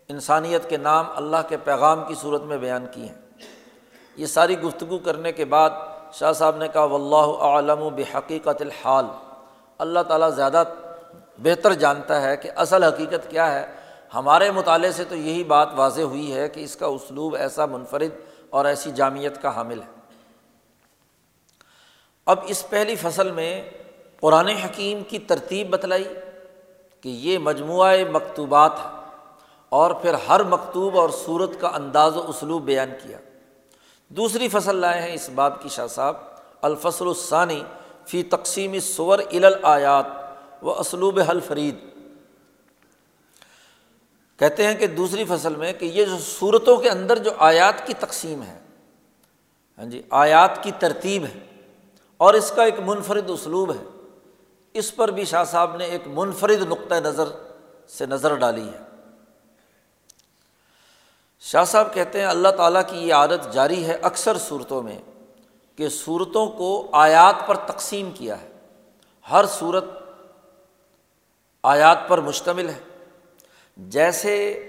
انسانیت کے نام اللہ کے پیغام کی صورت میں بیان کی ہیں۔ یہ ساری گفتگو کرنے کے بعد شاہ صاحب نے کہا و اللہ عالم و بحقیقت الحال اللہ تعالیٰ زیادہ بہتر جانتا ہے کہ اصل حقیقت کیا ہے۔ ہمارے مطالعے سے تو یہی بات واضح ہوئی ہے کہ اس کا اسلوب ایسا منفرد اور ایسی جامعت کا حامل ہے۔ اب اس پہلی فصل میں قرآن حکیم کی ترتیب بتلائی کہ یہ مجموعہ مکتوبات ہے اور پھر ہر مکتوب اور صورت کا انداز و اسلوب بیان کیا۔ دوسری فصل لائے ہیں اس باب کی شاہ صاحب، الفصل الثانی فی تقسیم صور آیات و اسلوب حل فرید کہتے ہیں کہ دوسری فصل میں کہ یہ جو صورتوں کے اندر جو آیات کی تقسیم ہے ہاں جی آیات کی ترتیب ہے اور اس کا ایک منفرد اسلوب ہے۔ اس پر بھی شاہ صاحب نے ایک منفرد نقطۂ نظر سے نظر ڈالی ہے۔ شاہ صاحب کہتے ہیں، اللہ تعالیٰ کی یہ عادت جاری ہے اکثر صورتوں میں کہ صورتوں کو آیات پر تقسیم کیا ہے۔ ہر صورت آیات پر مشتمل ہے۔ جیسے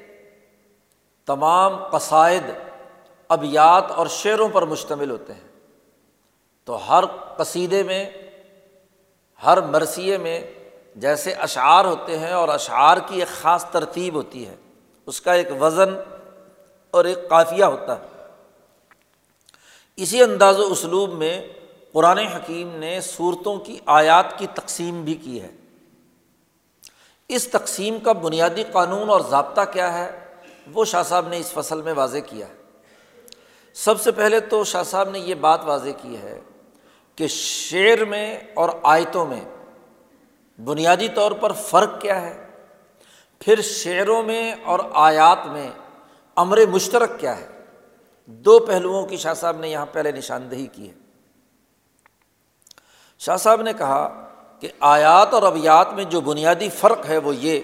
تمام قصائد ابیات اور شعروں پر مشتمل ہوتے ہیں، تو ہر قصیدے میں، ہر مرثیے میں جیسے اشعار ہوتے ہیں اور اشعار کی ایک خاص ترتیب ہوتی ہے، اس کا ایک وزن اور ایک قافیہ ہوتا ہے۔ اسی انداز و اسلوب میں قرآن حکیم نے صورتوں کی آیات کی تقسیم بھی کی ہے۔ اس تقسیم کا بنیادی قانون اور ضابطہ کیا ہے، وہ شاہ صاحب نے اس فصل میں واضح کیا ہے۔ سب سے پہلے تو شاہ صاحب نے یہ بات واضح کی ہے کہ شعر میں اور آیتوں میں بنیادی طور پر فرق کیا ہے۔ پھر شعروں میں اور آیات میں امر مشترک کیا ہے۔ دو پہلوؤں کی شاہ صاحب نے یہاں پہلے نشاندہی کی ہے۔ شاہ صاحب نے کہا کہ آیات اور ابیات میں جو بنیادی فرق ہے وہ یہ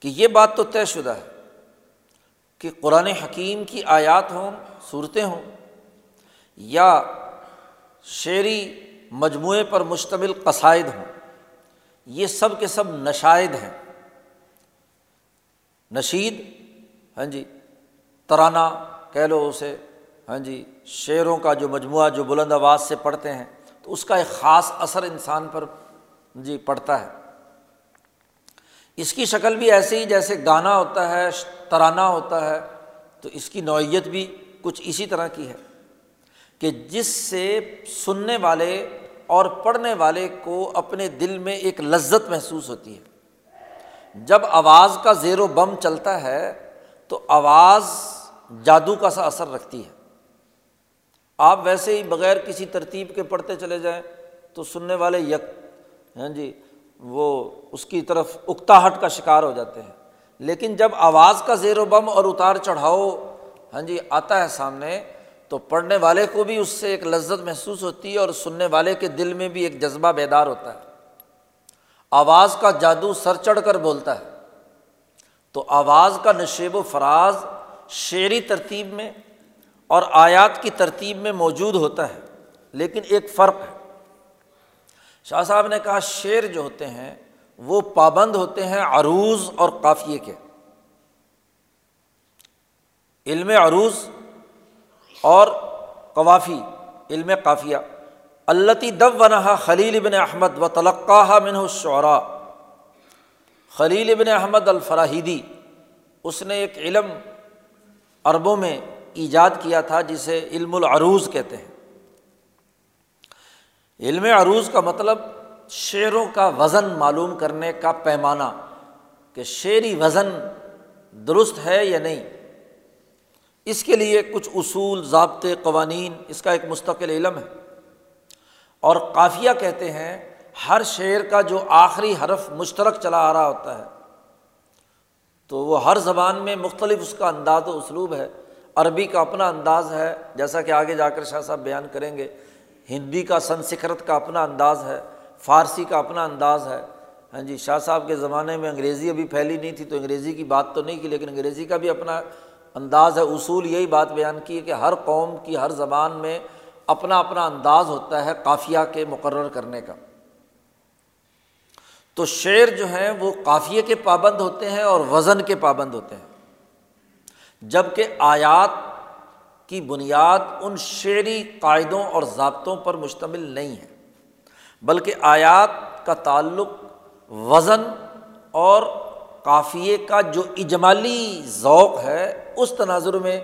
کہ یہ بات تو طے شدہ ہے کہ قرآن حکیم کی آیات ہوں، صورتیں ہوں، یا شعری مجموعے پر مشتمل قصائد ہوں، یہ سب کے سب نشائد ہیں۔ نشید ہاں جی ترانہ کہہ لو اسے ہاں جی شعروں کا جو مجموعہ، جو بلند آواز سے پڑھتے ہیں تو اس کا ایک خاص اثر انسان پر جی پڑتا ہے۔ اس کی شکل بھی ایسے ہی جیسے گانا ہوتا ہے، ترانہ ہوتا ہے، تو اس کی نوعیت بھی کچھ اسی طرح کی ہے کہ جس سے سننے والے اور پڑھنے والے کو اپنے دل میں ایک لذت محسوس ہوتی ہے۔ جب آواز کا زیر و بم چلتا ہے، تو آواز جادو کا سا اثر رکھتی ہے۔ آپ ویسے ہی بغیر کسی ترتیب کے پڑھتے چلے جائیں تو سننے والے یک ہاں جی وہ اس کی طرف اکتاہٹ کا شکار ہو جاتے ہیں۔ لیکن جب آواز کا زیر و بم اور اتار چڑھاؤ ہاں جی آتا ہے سامنے، تو پڑھنے والے کو بھی اس سے ایک لذت محسوس ہوتی ہے اور سننے والے کے دل میں بھی ایک جذبہ بیدار ہوتا ہے۔ آواز کا جادو سر چڑھ کر بولتا ہے۔ تو آواز کا نشیب و فراز شعری ترتیب میں اور آیات کی ترتیب میں موجود ہوتا ہے، لیکن ایک فرق ہے۔ شاہ صاحب نے کہا شعر جو ہوتے ہیں، وہ پابند ہوتے ہیں عروض اور قافیے کے۔ علم عروض اور قوافی، علم قافیہ۔ التی دب و نہا خلیل ابن احمد و تلقہ من شعرا خلیل ابن احمد الفراہیدی، اس نے ایک علم عربوں میں ایجاد کیا تھا جسے علم العروض کہتے ہیں۔ علم عروض کا مطلب شعروں کا وزن معلوم کرنے کا پیمانہ، کہ شعری وزن درست ہے یا نہیں۔ اس کے لیے کچھ اصول، ضابطے، قوانین، اس کا ایک مستقل علم ہے۔ اور قافیہ کہتے ہیں، ہر شعر کا جو آخری حرف مشترک چلا آ رہا ہوتا ہے، تو وہ ہر زبان میں مختلف اس کا انداز و اسلوب ہے۔ عربی کا اپنا انداز ہے، جیسا کہ آگے جا کر شاہ صاحب بیان کریں گے، ہندی کا سنسکرت کا اپنا انداز ہے، فارسی کا اپنا انداز ہے۔ ہاں جی شاہ صاحب کے زمانے میں انگریزی ابھی پھیلی نہیں تھی، تو انگریزی کی بات تو نہیں کی، لیکن انگریزی کا بھی اپنا انداز ہے۔ اصول یہی بات بیان کی ہے کہ ہر قوم کی ہر زبان میں اپنا اپنا انداز ہوتا ہے قافیہ کے مقرر کرنے کا۔ تو شعر جو ہیں وہ قافیے کے پابند ہوتے ہیں اور وزن کے پابند ہوتے ہیں۔ جبکہ آیات کی بنیاد ان شعری قاعدوں اور ضابطوں پر مشتمل نہیں ہے، بلکہ آیات کا تعلق وزن اور قافیے کا جو اجمالی ذوق ہے، اس تناظر میں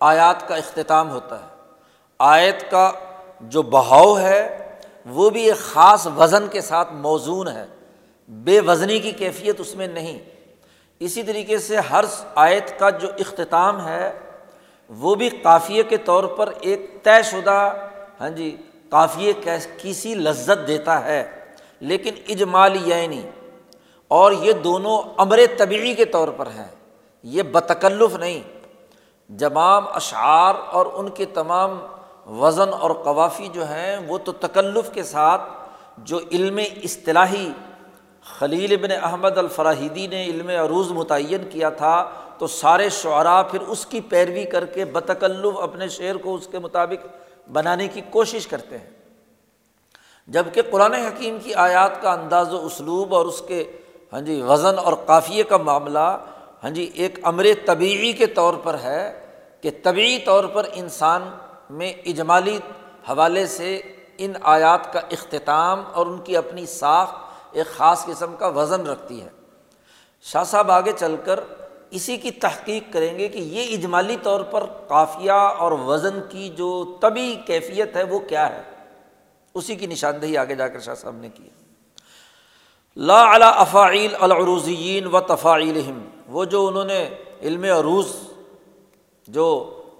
آیات کا اختتام ہوتا ہے۔ آیت کا جو بہاؤ ہے، وہ بھی ایک خاص وزن کے ساتھ موزون ہے، بے وزنی کی کیفیت اس میں نہیں۔ اسی طریقے سے ہر آیت کا جو اختتام ہے، وہ بھی قافیے کے طور پر ایک طے شدہ ہاں جی قافیے کسی لذت دیتا ہے۔ لیکن اجمالی یعنی اور یہ دونوں امر طبعی کے طور پر ہیں۔ یہ بتکلف نہیں۔ جمام اشعار اور ان کے تمام وزن اور قوافی جو ہیں، وہ تو تکلف کے ساتھ جو علم اصطلاحی خلیل ابن احمد الفراہیدی نے علم عروض متعین کیا تھا تو سارے شعراء پھر اس کی پیروی کر کے بتکلف اپنے شعر کو اس کے مطابق بنانے کی کوشش کرتے ہیں۔ جبکہ قرآن حکیم کی آیات کا انداز و اسلوب اور اس کے ہاں جی وزن اور قافیے کا معاملہ ہاں جی ایک امر طبعی کے طور پر ہے کہ طبعی طور پر انسان میں اجمالی حوالے سے ان آیات کا اختتام اور ان کی اپنی ساخت ایک خاص قسم کا وزن رکھتی ہے۔ شاہ صاحب آگے چل کر اسی کی تحقیق کریں گے کہ یہ اجمالی طور پر قافیہ اور وزن کی جو طبی کیفیت ہے وہ کیا ہے۔ اسی کی نشاندہی آگے جا کر شاہ صاحب نے کی لا علا افاعیل العروزین و تفاعیل وہ جو انہوں نے علم عروض جو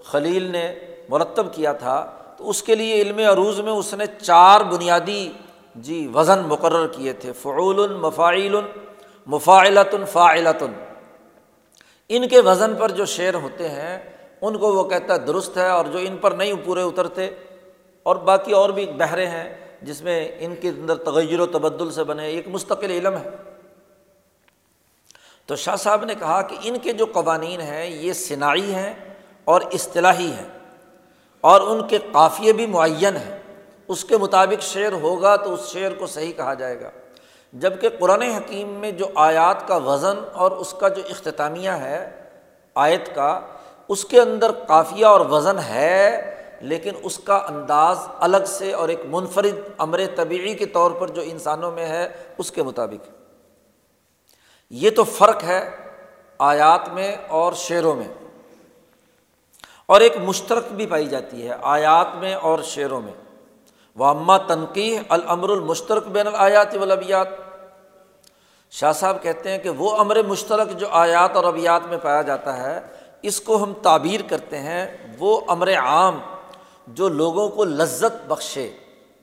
خلیل نے مرتب کیا تھا، تو اس کے لیے علم عروض میں اس نے چار بنیادی جی وزن مقرر کیے تھے۔ فعول مفاعل مفاعلت فاعلت ان کے وزن پر جو شعر ہوتے ہیں، ان کو وہ کہتا ہے درست ہے اور جو ان پر نہیں، پورے اترتے۔ اور باقی اور بھی بہرے ہیں، جس میں ان کے اندر تغیر و تبدل سے بنے، ایک مستقل علم ہے۔ تو شاہ صاحب نے کہا کہ ان کے جو قوانین ہیں، یہ صناعی ہیں اور اصطلاحی ہیں۔ اور ان کے قافیے بھی معین ہیں۔ اس کے مطابق شعر ہوگا تو اس شعر کو صحیح کہا جائے گا۔ جبکہ قرآن حکیم میں جو آیات کا وزن اور اس کا جو اختتامیہ ہے، آیت کا، اس کے اندر قافیہ اور وزن ہے، لیکن اس کا انداز الگ سے اور ایک منفرد امر طبعی کے طور پر جو انسانوں میں ہے، اس کے مطابق۔ یہ تو فرق ہے آیات میں اور شعروں میں۔ اور ایک مشترک بھی پائی جاتی ہے آیات میں اور شعروں میں۔ وہ اماں تنقید الامر المشترک بین الیات ولبیات شاہ صاحب کہتے ہیں کہ وہ امر مشترک جو آیات اور ابیات میں پایا جاتا ہے اس کو ہم تعبیر کرتے ہیں وہ امر عام جو لوگوں کو لذت بخشے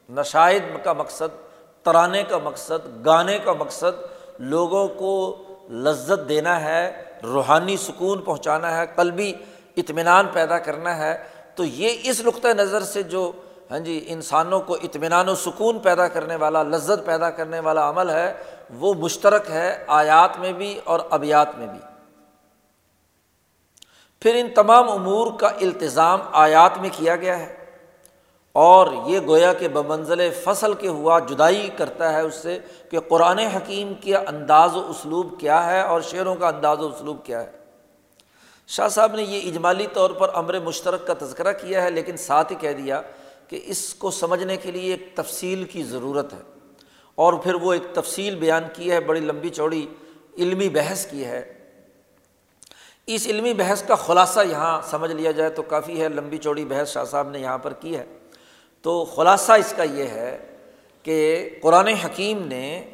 نشائد کا مقصد ترانے کا مقصد گانے کا مقصد لوگوں کو لذت دینا ہے روحانی سکون پہنچانا ہے قلبی اطمینان پیدا کرنا ہے تو یہ اس نقطۂ نظر سے جو ہاں جی انسانوں کو اطمینان و سکون پیدا کرنے والا، لذت پیدا کرنے والا عمل ہے، وہ مشترک ہے آیات میں بھی اور ابیات میں بھی۔ پھر ان تمام امور کا التظام آیات میں کیا گیا ہے۔ اور یہ گویا کہ بمنزل فصل کے ہوا جدائی کرتا ہے اس سے کہ قرآن حکیم کے انداز و اسلوب کیا ہے اور شعروں کا انداز و اسلوب کیا ہے۔ شاہ صاحب نے یہ اجمالی طور پر امر مشترک کا تذکرہ کیا ہے، لیکن ساتھ ہی کہہ دیا کہ اس کو سمجھنے کے لیے ایک تفصیل کی ضرورت ہے۔ اور پھر وہ ایک تفصیل بیان کی ہے، بڑی لمبی چوڑی علمی بحث کی ہے۔ اس علمی بحث کا خلاصہ یہاں سمجھ لیا جائے تو کافی ہے، لمبی چوڑی بحث شاہ صاحب نے یہاں پر کی ہے۔ تو خلاصہ اس کا یہ ہے کہ قرآن حکیم نے،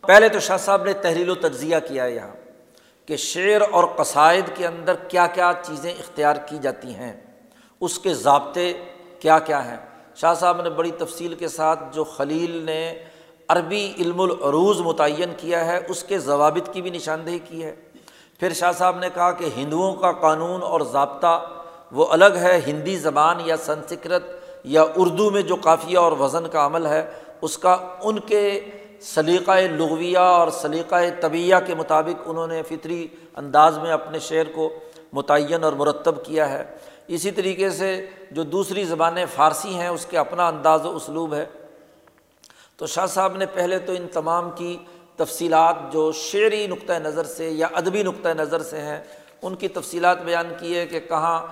پہلے تو شاہ صاحب نے تحریل و تجزیہ کیا ہے یہاں کہ شعر اور قصائد کے اندر کیا کیا چیزیں اختیار کی جاتی ہیں، اس کے ضابطے کیا کیا ہیں شاہ صاحب نے بڑی تفصیل کے ساتھ جو خلیل نے عربی علم العروض متعین کیا ہے، اس کے ضوابط کی بھی نشاندہی کی ہے۔ پھر شاہ صاحب نے کہا کہ ہندوؤں کا قانون اور ضابطہ وہ الگ ہے، ہندی زبان یا سنسکرت یا اردو میں جو قافیہ اور وزن کا عمل ہے، اس کا ان کے سلیقۂ لغویہ اور سلیقۂ طبیعہ کے مطابق انہوں نے فطری انداز میں اپنے شعر کو متعین اور مرتب کیا ہے۔ اسی طریقے سے جو دوسری زبانیں فارسی ہیں، اس کے اپنا انداز و اسلوب ہے۔ تو شاہ صاحب نے پہلے تو ان تمام کی تفصیلات جو شعری نقطۂ نظر سے یا ادبی نقطۂ نظر سے ہیں، ان کی تفصیلات بیان کی ہے کہ کہاں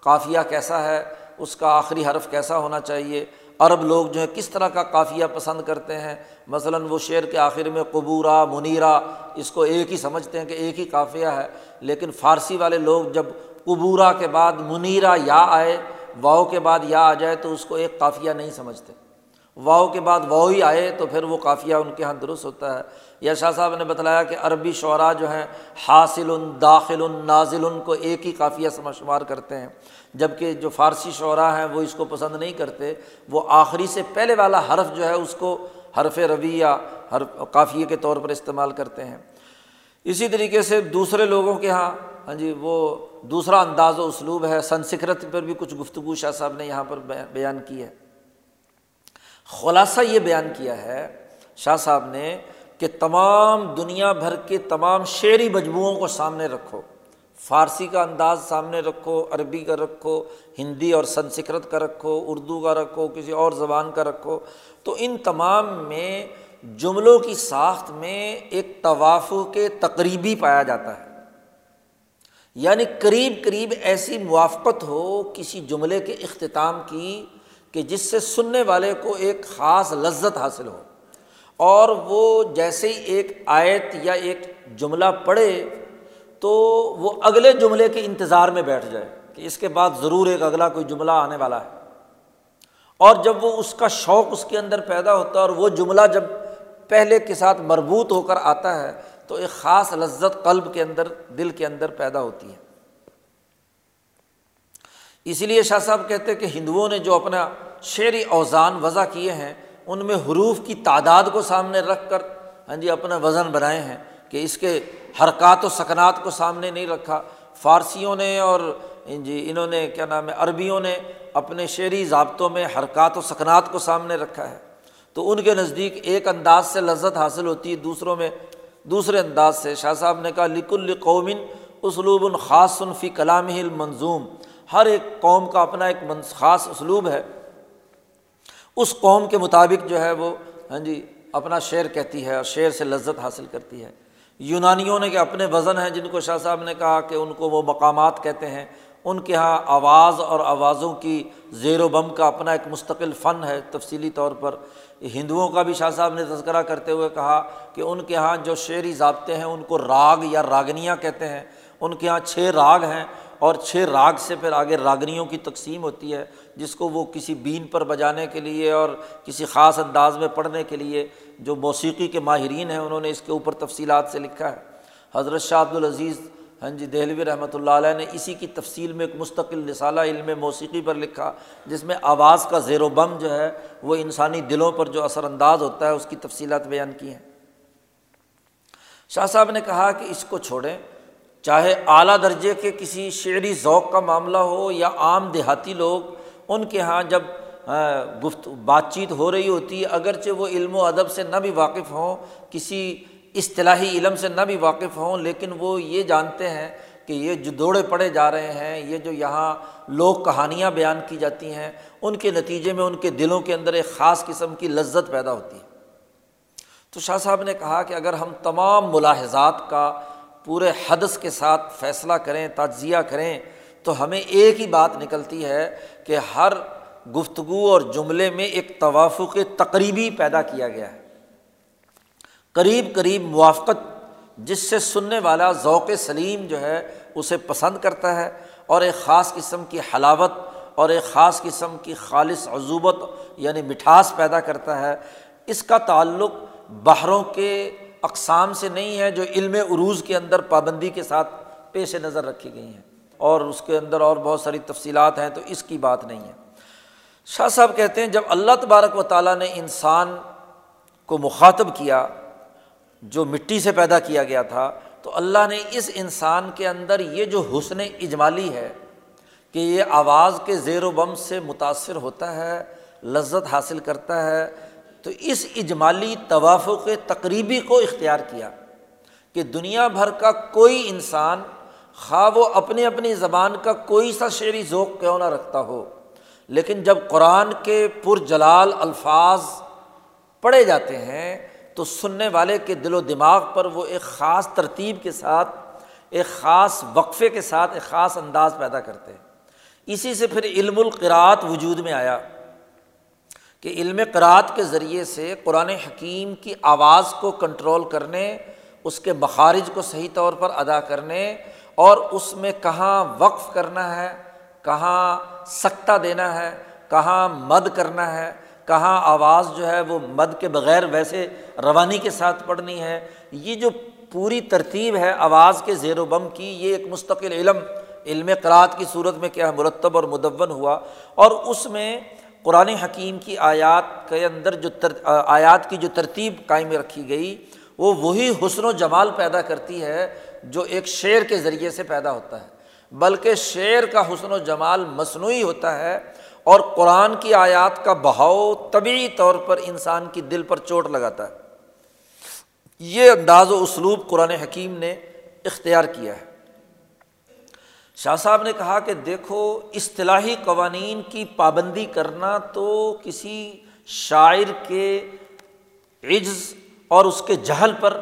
قافیہ کیسا ہے، اس کا آخری حرف کیسا ہونا چاہیے۔ عرب لوگ جو ہے کس طرح کا قافیہ پسند کرتے ہیں؟ مثلاً وہ شعر کے آخر میں قبورہ منیرا، اس کو ایک ہی سمجھتے ہیں کہ ایک ہی قافیہ ہے۔ لیکن فارسی والے لوگ جب قبورہ کے بعد منیرا یا آئے، واؤ کے بعد یا آ جائے تو اس کو ایک قافیہ نہیں سمجھتے۔ واؤ کے بعد واؤ ہی آئے تو پھر وہ قافیہ ان کے یہاں درست ہوتا ہے۔ یا شاہ صاحب نے بتلایا کہ عربی شعراء جو ہیں، حاصل، داخل، نازل کو ایک ہی قافیہ سمجھ شمار کرتے ہیں۔ جبکہ جو فارسی شعراء ہیں، وہ اس کو پسند نہیں کرتے۔ وہ آخری سے پہلے والا حرف جو ہے، اس کو حرف روی یا حرف قافیے کے طور پر استعمال کرتے ہیں۔ اسی طریقے سے دوسرے لوگوں کے یہاں ہاں جی وہ دوسرا انداز و اسلوب ہے۔ سنسکرت پر بھی کچھ گفتگو شاہ صاحب نے یہاں پر بیان کی ہے۔ خلاصہ یہ بیان کیا ہے، شاہ صاحب نے کہ تمام دنیا بھر کے تمام شعری مجموعوں کو سامنے رکھو۔ فارسی کا انداز سامنے رکھو، عربی کا رکھو، ہندی اور سنسکرت کا رکھو، اردو کا رکھو، کسی اور زبان کا رکھو۔ تو ان تمام میں جملوں کی ساخت میں ایک طواف کے تقریبی پایا جاتا ہے۔ یعنی قریب قریب ایسی موافقت ہو کسی جملے کے اختتام کی کہ جس سے سننے والے کو ایک خاص لذت حاصل ہو۔ اور وہ جیسے ہی ایک آیت یا ایک جملہ پڑھے تو وہ اگلے جملے کے انتظار میں بیٹھ جائے کہ اس کے بعد ضرور ایک اگلا کوئی جملہ آنے والا ہے۔ اور جب وہ اس کا شوق اس کے اندر پیدا ہوتا ہے اور وہ جملہ جب پہلے کے ساتھ مربوط ہو کر آتا ہے تو ایک خاص لذت قلب کے اندر، دل کے اندر پیدا ہوتی ہے۔ اسی لیے شاہ صاحب کہتے کہ ہندوؤں نے جو اپنا شعری اوزان وضع کیے ہیں، ان میں حروف کی تعداد کو سامنے رکھ کر ہاں جی اپنا وزن بنائے ہیں کہ اس کے حرکات و سکنات کو سامنے نہیں رکھا۔ فارسیوں نے اور ہاں جی انہوں نے، کیا نام ہے، عربیوں نے اپنے شعری ضابطوں میں حرکات و سکنات کو سامنے رکھا ہے۔ تو ان کے نزدیک ایک انداز سے لذت حاصل ہوتی ہے، دوسروں میں دوسرے انداز سے شاہ صاحب نے کہا لک القومن اسلوب الخاص فی کلام المنظوم ہر ایک قوم کا اپنا ایک خاص اسلوب ہے۔ اس قوم کے مطابق جو ہے وہ ہاں جی اپنا شعر کہتی ہے اور شعر سے لذت حاصل کرتی ہے۔ یونانیوں نے کہ اپنے وزن ہیں جن کو شاہ صاحب نے کہا کہ ان کو وہ مقامات کہتے ہیں۔ ان کے یہاں آواز اور آوازوں کی زیر و بم کا اپنا ایک مستقل فن ہے تفصیلی طور پر۔ ہندوؤں کا بھی شاہ صاحب نے تذکرہ کرتے ہوئے کہا کہ ان کے یہاں جو شعری ضابطے ہیں ان کو راگ یا راگنیاں کہتے ہیں۔ ان کے یہاں چھ راگ ہیں اور چھ راگ سے پھر آگے راگنیوں کی تقسیم ہوتی ہے، جس کو وہ کسی بین پر بجانے کے لیے اور کسی خاص انداز میں پڑھنے کے لیے جو موسیقی کے ماہرین ہیں، انہوں نے اس کے اوپر تفصیلات سے لکھا ہے۔ حضرت شاہ عبد العزیز ہاں جی دہلوی رحمۃ اللہ علیہ نے اسی کی تفصیل میں ایک مستقل نصالہ علم موسیقی پر لکھا، جس میں آواز کا زیر و بم جو ہے، وہ انسانی دلوں پر جو اثر انداز ہوتا ہے، اس کی تفصیلات بیان کی ہیں۔ شاہ صاحب نے کہا کہ اس کو چھوڑیں، چاہے اعلیٰ درجے کے کسی شعری ذوق کا معاملہ ہو یا عام دیہاتی لوگ، ان کے یہاں جب گفت، بات چیت ہو رہی ہوتی ہے اگرچہ وہ علم و ادب سے نہ بھی واقف ہوں، کسی اصطلاحی علم سے نہ بھی واقف ہوں، لیکن وہ یہ جانتے ہیں کہ یہ جو دوڑے پڑے جا رہے ہیں، یہ جو یہاں لوگ کہانیاں بیان کی جاتی ہیں، ان کے نتیجے میں ان کے دلوں کے اندر ایک خاص قسم کی لذت پیدا ہوتی ہے۔ تو شاہ صاحب نے کہا کہ اگر ہم تمام ملاحظات کا پورے حدث کے ساتھ فیصلہ کریں تجزیہ کریں، تو ہمیں ایک ہی بات نکلتی ہے کہ ہر گفتگو اور جملے میں ایک توافق تقریبی پیدا کیا گیا ہے۔ قریب قریب موافقت، جس سے سننے والا ذوق سلیم جو ہے اسے پسند کرتا ہے اور ایک خاص قسم کی حلاوت اور ایک خاص قسم کی خالص عضوبت یعنی مٹھاس پیدا کرتا ہے۔ اس کا تعلق باہروں کے اقسام سے نہیں ہے جو علم عروج کے اندر پابندی کے ساتھ پیش نظر رکھی گئی ہیں۔ اور اس کے اندر اور بہت ساری تفصیلات ہیں تو اس کی بات نہیں ہے۔ شاہ صاحب کہتے ہیں جب اللہ تبارک و تعالیٰ نے انسان کو مخاطب کیا جو مٹی سے پیدا کیا گیا تھا، تو اللہ نے اس انسان کے اندر یہ جو حسن اجمالی ہے کہ یہ آواز کے زیر و بم سے متاثر ہوتا ہے، لذت حاصل کرتا ہے، تو اس اجمالی توافق تقریبی کو اختیار کیا کہ دنیا بھر کا کوئی انسان خواہ وہ اپنی اپنی زبان کا کوئی سا شعری ذوق کیوں نہ رکھتا ہو، لیکن جب قرآن کے پرجلال الفاظ پڑھے جاتے ہیں تو سننے والے کے دل و دماغ پر وہ ایک خاص ترتیب کے ساتھ، ایک خاص وقفے کے ساتھ، ایک خاص انداز پیدا کرتے ہیں۔ اسی سے پھر علم القرات وجود میں آیا کہ علم قرات کے ذریعے سے قرآن حکیم کی آواز کو کنٹرول کرنے، اس کے مخارج کو صحیح طور پر ادا کرنے اور اس میں کہاں وقف کرنا ہے، کہاں سکتہ دینا ہے، کہاں مد کرنا ہے کہاں آواز جو ہے وہ مد کے بغیر ویسے روانی کے ساتھ پڑھنی ہے۔ یہ جو پوری ترتیب ہے آواز کے زیر و بم کی، یہ ایک مستقل علم علم قرات کی صورت میں کیا مرتب اور مدون ہوا۔ اور اس میں قرآن حکیم کی آیات کے اندر جو تر، آیات کی جو ترتیب قائم رکھی گئی، وہ وہی حسن و جمال پیدا کرتی ہے جو ایک شعر کے ذریعے سے پیدا ہوتا ہے۔ بلکہ شعر کا حسن و جمال مصنوعی ہوتا ہے اور قرآن کی آیات کا بہاؤ طبعی طور پر انسان کی دل پر چوٹ لگاتا ہے۔ یہ انداز و اسلوب قرآن حکیم نے اختیار کیا ہے۔ شاہ صاحب نے کہا کہ دیکھو، اصطلاحی قوانین کی پابندی کرنا تو کسی شاعر کے عجز اور اس کے جہل پر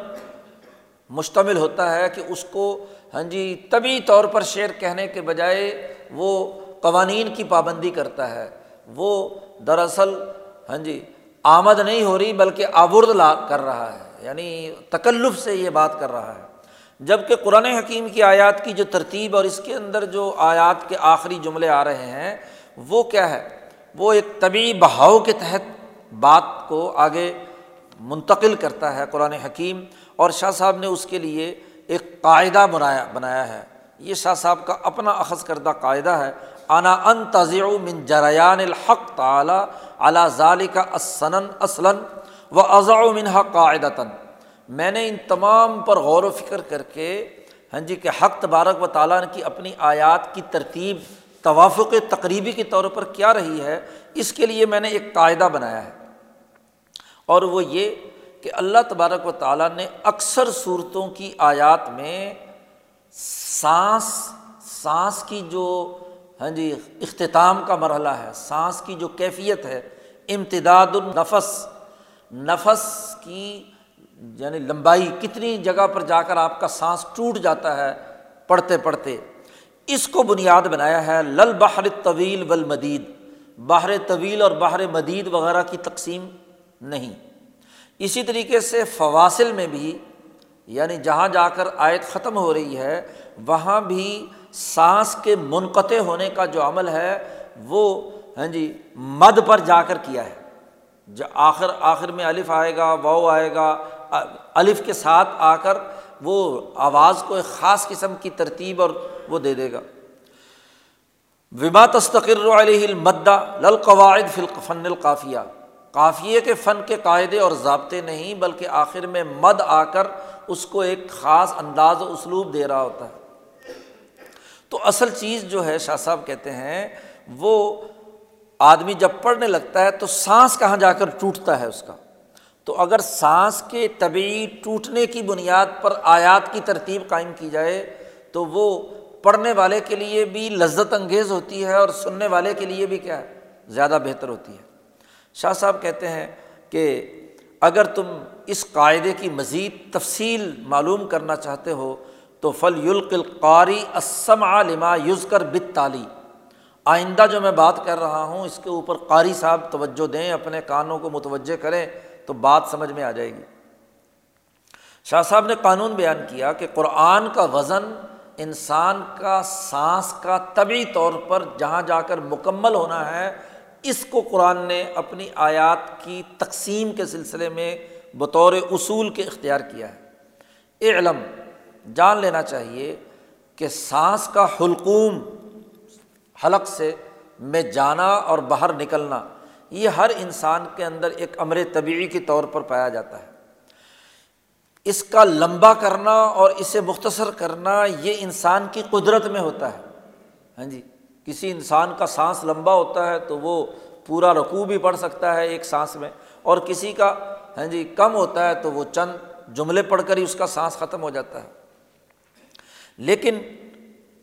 مشتمل ہوتا ہے کہ اس کو ہاں جی طبی طور پر شعر کہنے کے بجائے وہ قوانین کی پابندی کرتا ہے۔ وہ دراصل ہاں جی آمد نہیں ہو رہی، بلکہ آبرد لا کر رہا ہے۔ یعنی تکلف سے یہ بات کر رہا ہے۔ جبکہ قرآن حکیم کی آیات کی جو ترتیب اور اس کے اندر جو آیات کے آخری جملے آ رہے ہیں، وہ کیا ہے؟ وہ ایک طبی بہاؤ کے تحت بات کو آگے منتقل کرتا ہے قرآن حکیم۔ اور شاہ صاحب نے اس کے لیے ایک قاعدہ بنایا بنایا ہے۔ یہ شاہ صاحب کا اپنا اخذ کردہ قاعدہ ہے۔ انا ان تضیع من جریان الحق تعلیٰ علا ظال کا اسن ہاں جی اختتام کا مرحلہ ہے۔ سانس کی جو کیفیت ہے، امتداد النفس۔ نفس کی یعنی لمبائی، کتنی جگہ پر جا کر آپ کا سانس ٹوٹ جاتا ہے پڑھتے پڑھتے۔ اس کو بنیاد بنایا ہے لل بحر طویل ول مدید باہر طویل اور باہر مدید وغیرہ کی تقسیم نہیں۔ اسی طریقے سے فواصل میں بھی یعنی جہاں جا کر آیت ختم ہو رہی ہے، وہاں بھی سانس کے منقطع ہونے کا جو عمل ہے، وہ ہاں جی مد پر جا کر کیا ہے۔ جو آخر آخر میں الف آئے گا واؤ آئے گا، الف کے ساتھ آ کر وہ آواز کو ایک خاص قسم کی ترتیب اور وہ دے دے گا۔ وما تستقر علیہ المدا للقواعد فی فن القافیہ۔ قافیے کے فن کے قاعدے اور ضابطے نہیں، بلکہ آخر میں مد آ کر اس کو ایک خاص انداز و اسلوب دے رہا ہوتا ہے۔ تو اصل چیز جو ہے شاہ صاحب کہتے ہیں، وہ آدمی جب پڑھنے لگتا ہے تو سانس کہاں جا کر ٹوٹتا ہے اس کا؟ تو اگر سانس کے طبی ٹوٹنے کی بنیاد پر آیات کی ترتیب قائم کی جائے، تو وہ پڑھنے والے کے لیے بھی لذت انگیز ہوتی ہے اور سننے والے کے لیے بھی کیا ہے؟ زیادہ بہتر ہوتی ہے۔ شاہ صاحب کہتے ہیں کہ اگر تم اس قاعدے کی مزید تفصیل معلوم کرنا چاہتے ہو تو فل یلق القاری اسم علما یوز کر بت تالی آئندہ جو میں بات کر رہا ہوں، اس کے اوپر قاری صاحب توجہ دیں، اپنے کانوں کو متوجہ کریں تو بات سمجھ میں آ جائے گی۔ شاہ صاحب نے قانون بیان کیا کہ قرآن کا وزن انسان کا سانس کا طبی طور پر جہاں جا کر مکمل ہونا ہے، اس کو قرآن نے اپنی آیات کی تقسیم کے سلسلے میں بطور اصول کے اختیار کیا ہے۔ اے علم جان لینا چاہیے کہ سانس کا حلقوم حلق سے میں جانا اور باہر نکلنا، یہ ہر انسان کے اندر ایک امر طبعی کے طور پر پایا جاتا ہے۔ اس کا لمبا کرنا اور اسے مختصر کرنا یہ انسان کی قدرت میں ہوتا ہے۔ ہاں جی کسی انسان کا سانس لمبا ہوتا ہے تو وہ پورا رقوع بھی پڑھ سکتا ہے ایک سانس میں، اور کسی کا ہاں جی کم ہوتا ہے تو وہ چند جملے پڑھ کر ہی اس کا سانس ختم ہو جاتا ہے۔ لیکن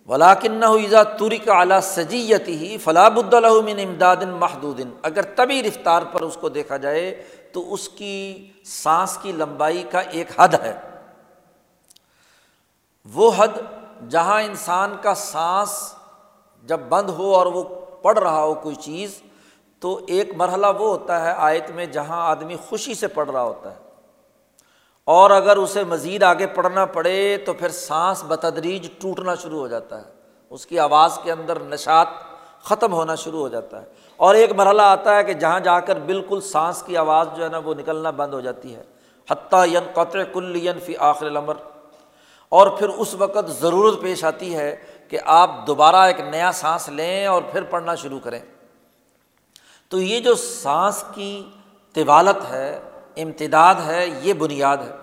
ولاکن ایزا توری کا اعلیٰ سجیت ہی فلاح الحمن امداد محدود، اگر تبھی رفتار پر اس کو دیکھا جائے تو اس کی سانس کی لمبائی کا ایک حد ہے۔ وہ حد جہاں انسان کا سانس جب بند ہو اور وہ پڑھ رہا ہو کوئی چیز، تو ایک مرحلہ وہ ہوتا ہے آیت میں جہاں آدمی خوشی سے پڑھ رہا ہوتا ہے۔ اور اگر اسے مزید آگے پڑھنا پڑے تو پھر سانس بتدریج ٹوٹنا شروع ہو جاتا ہے۔ اس کی آواز کے اندر نشات ختم ہونا شروع ہو جاتا ہے۔ اور ایک مرحلہ آتا ہے کہ جہاں جا کر بالکل سانس کی آواز جو ہے نا وہ نکلنا بند ہو جاتی ہے۔ حتیٰ ین قطع کل ین فی آخر العمر اور پھر اس وقت ضرورت پیش آتی ہے کہ آپ دوبارہ ایک نیا سانس لیں اور پھر پڑھنا شروع کریں۔ تو یہ جو سانس کی طوالت ہے، امتداد ہے، یہ بنیاد ہے۔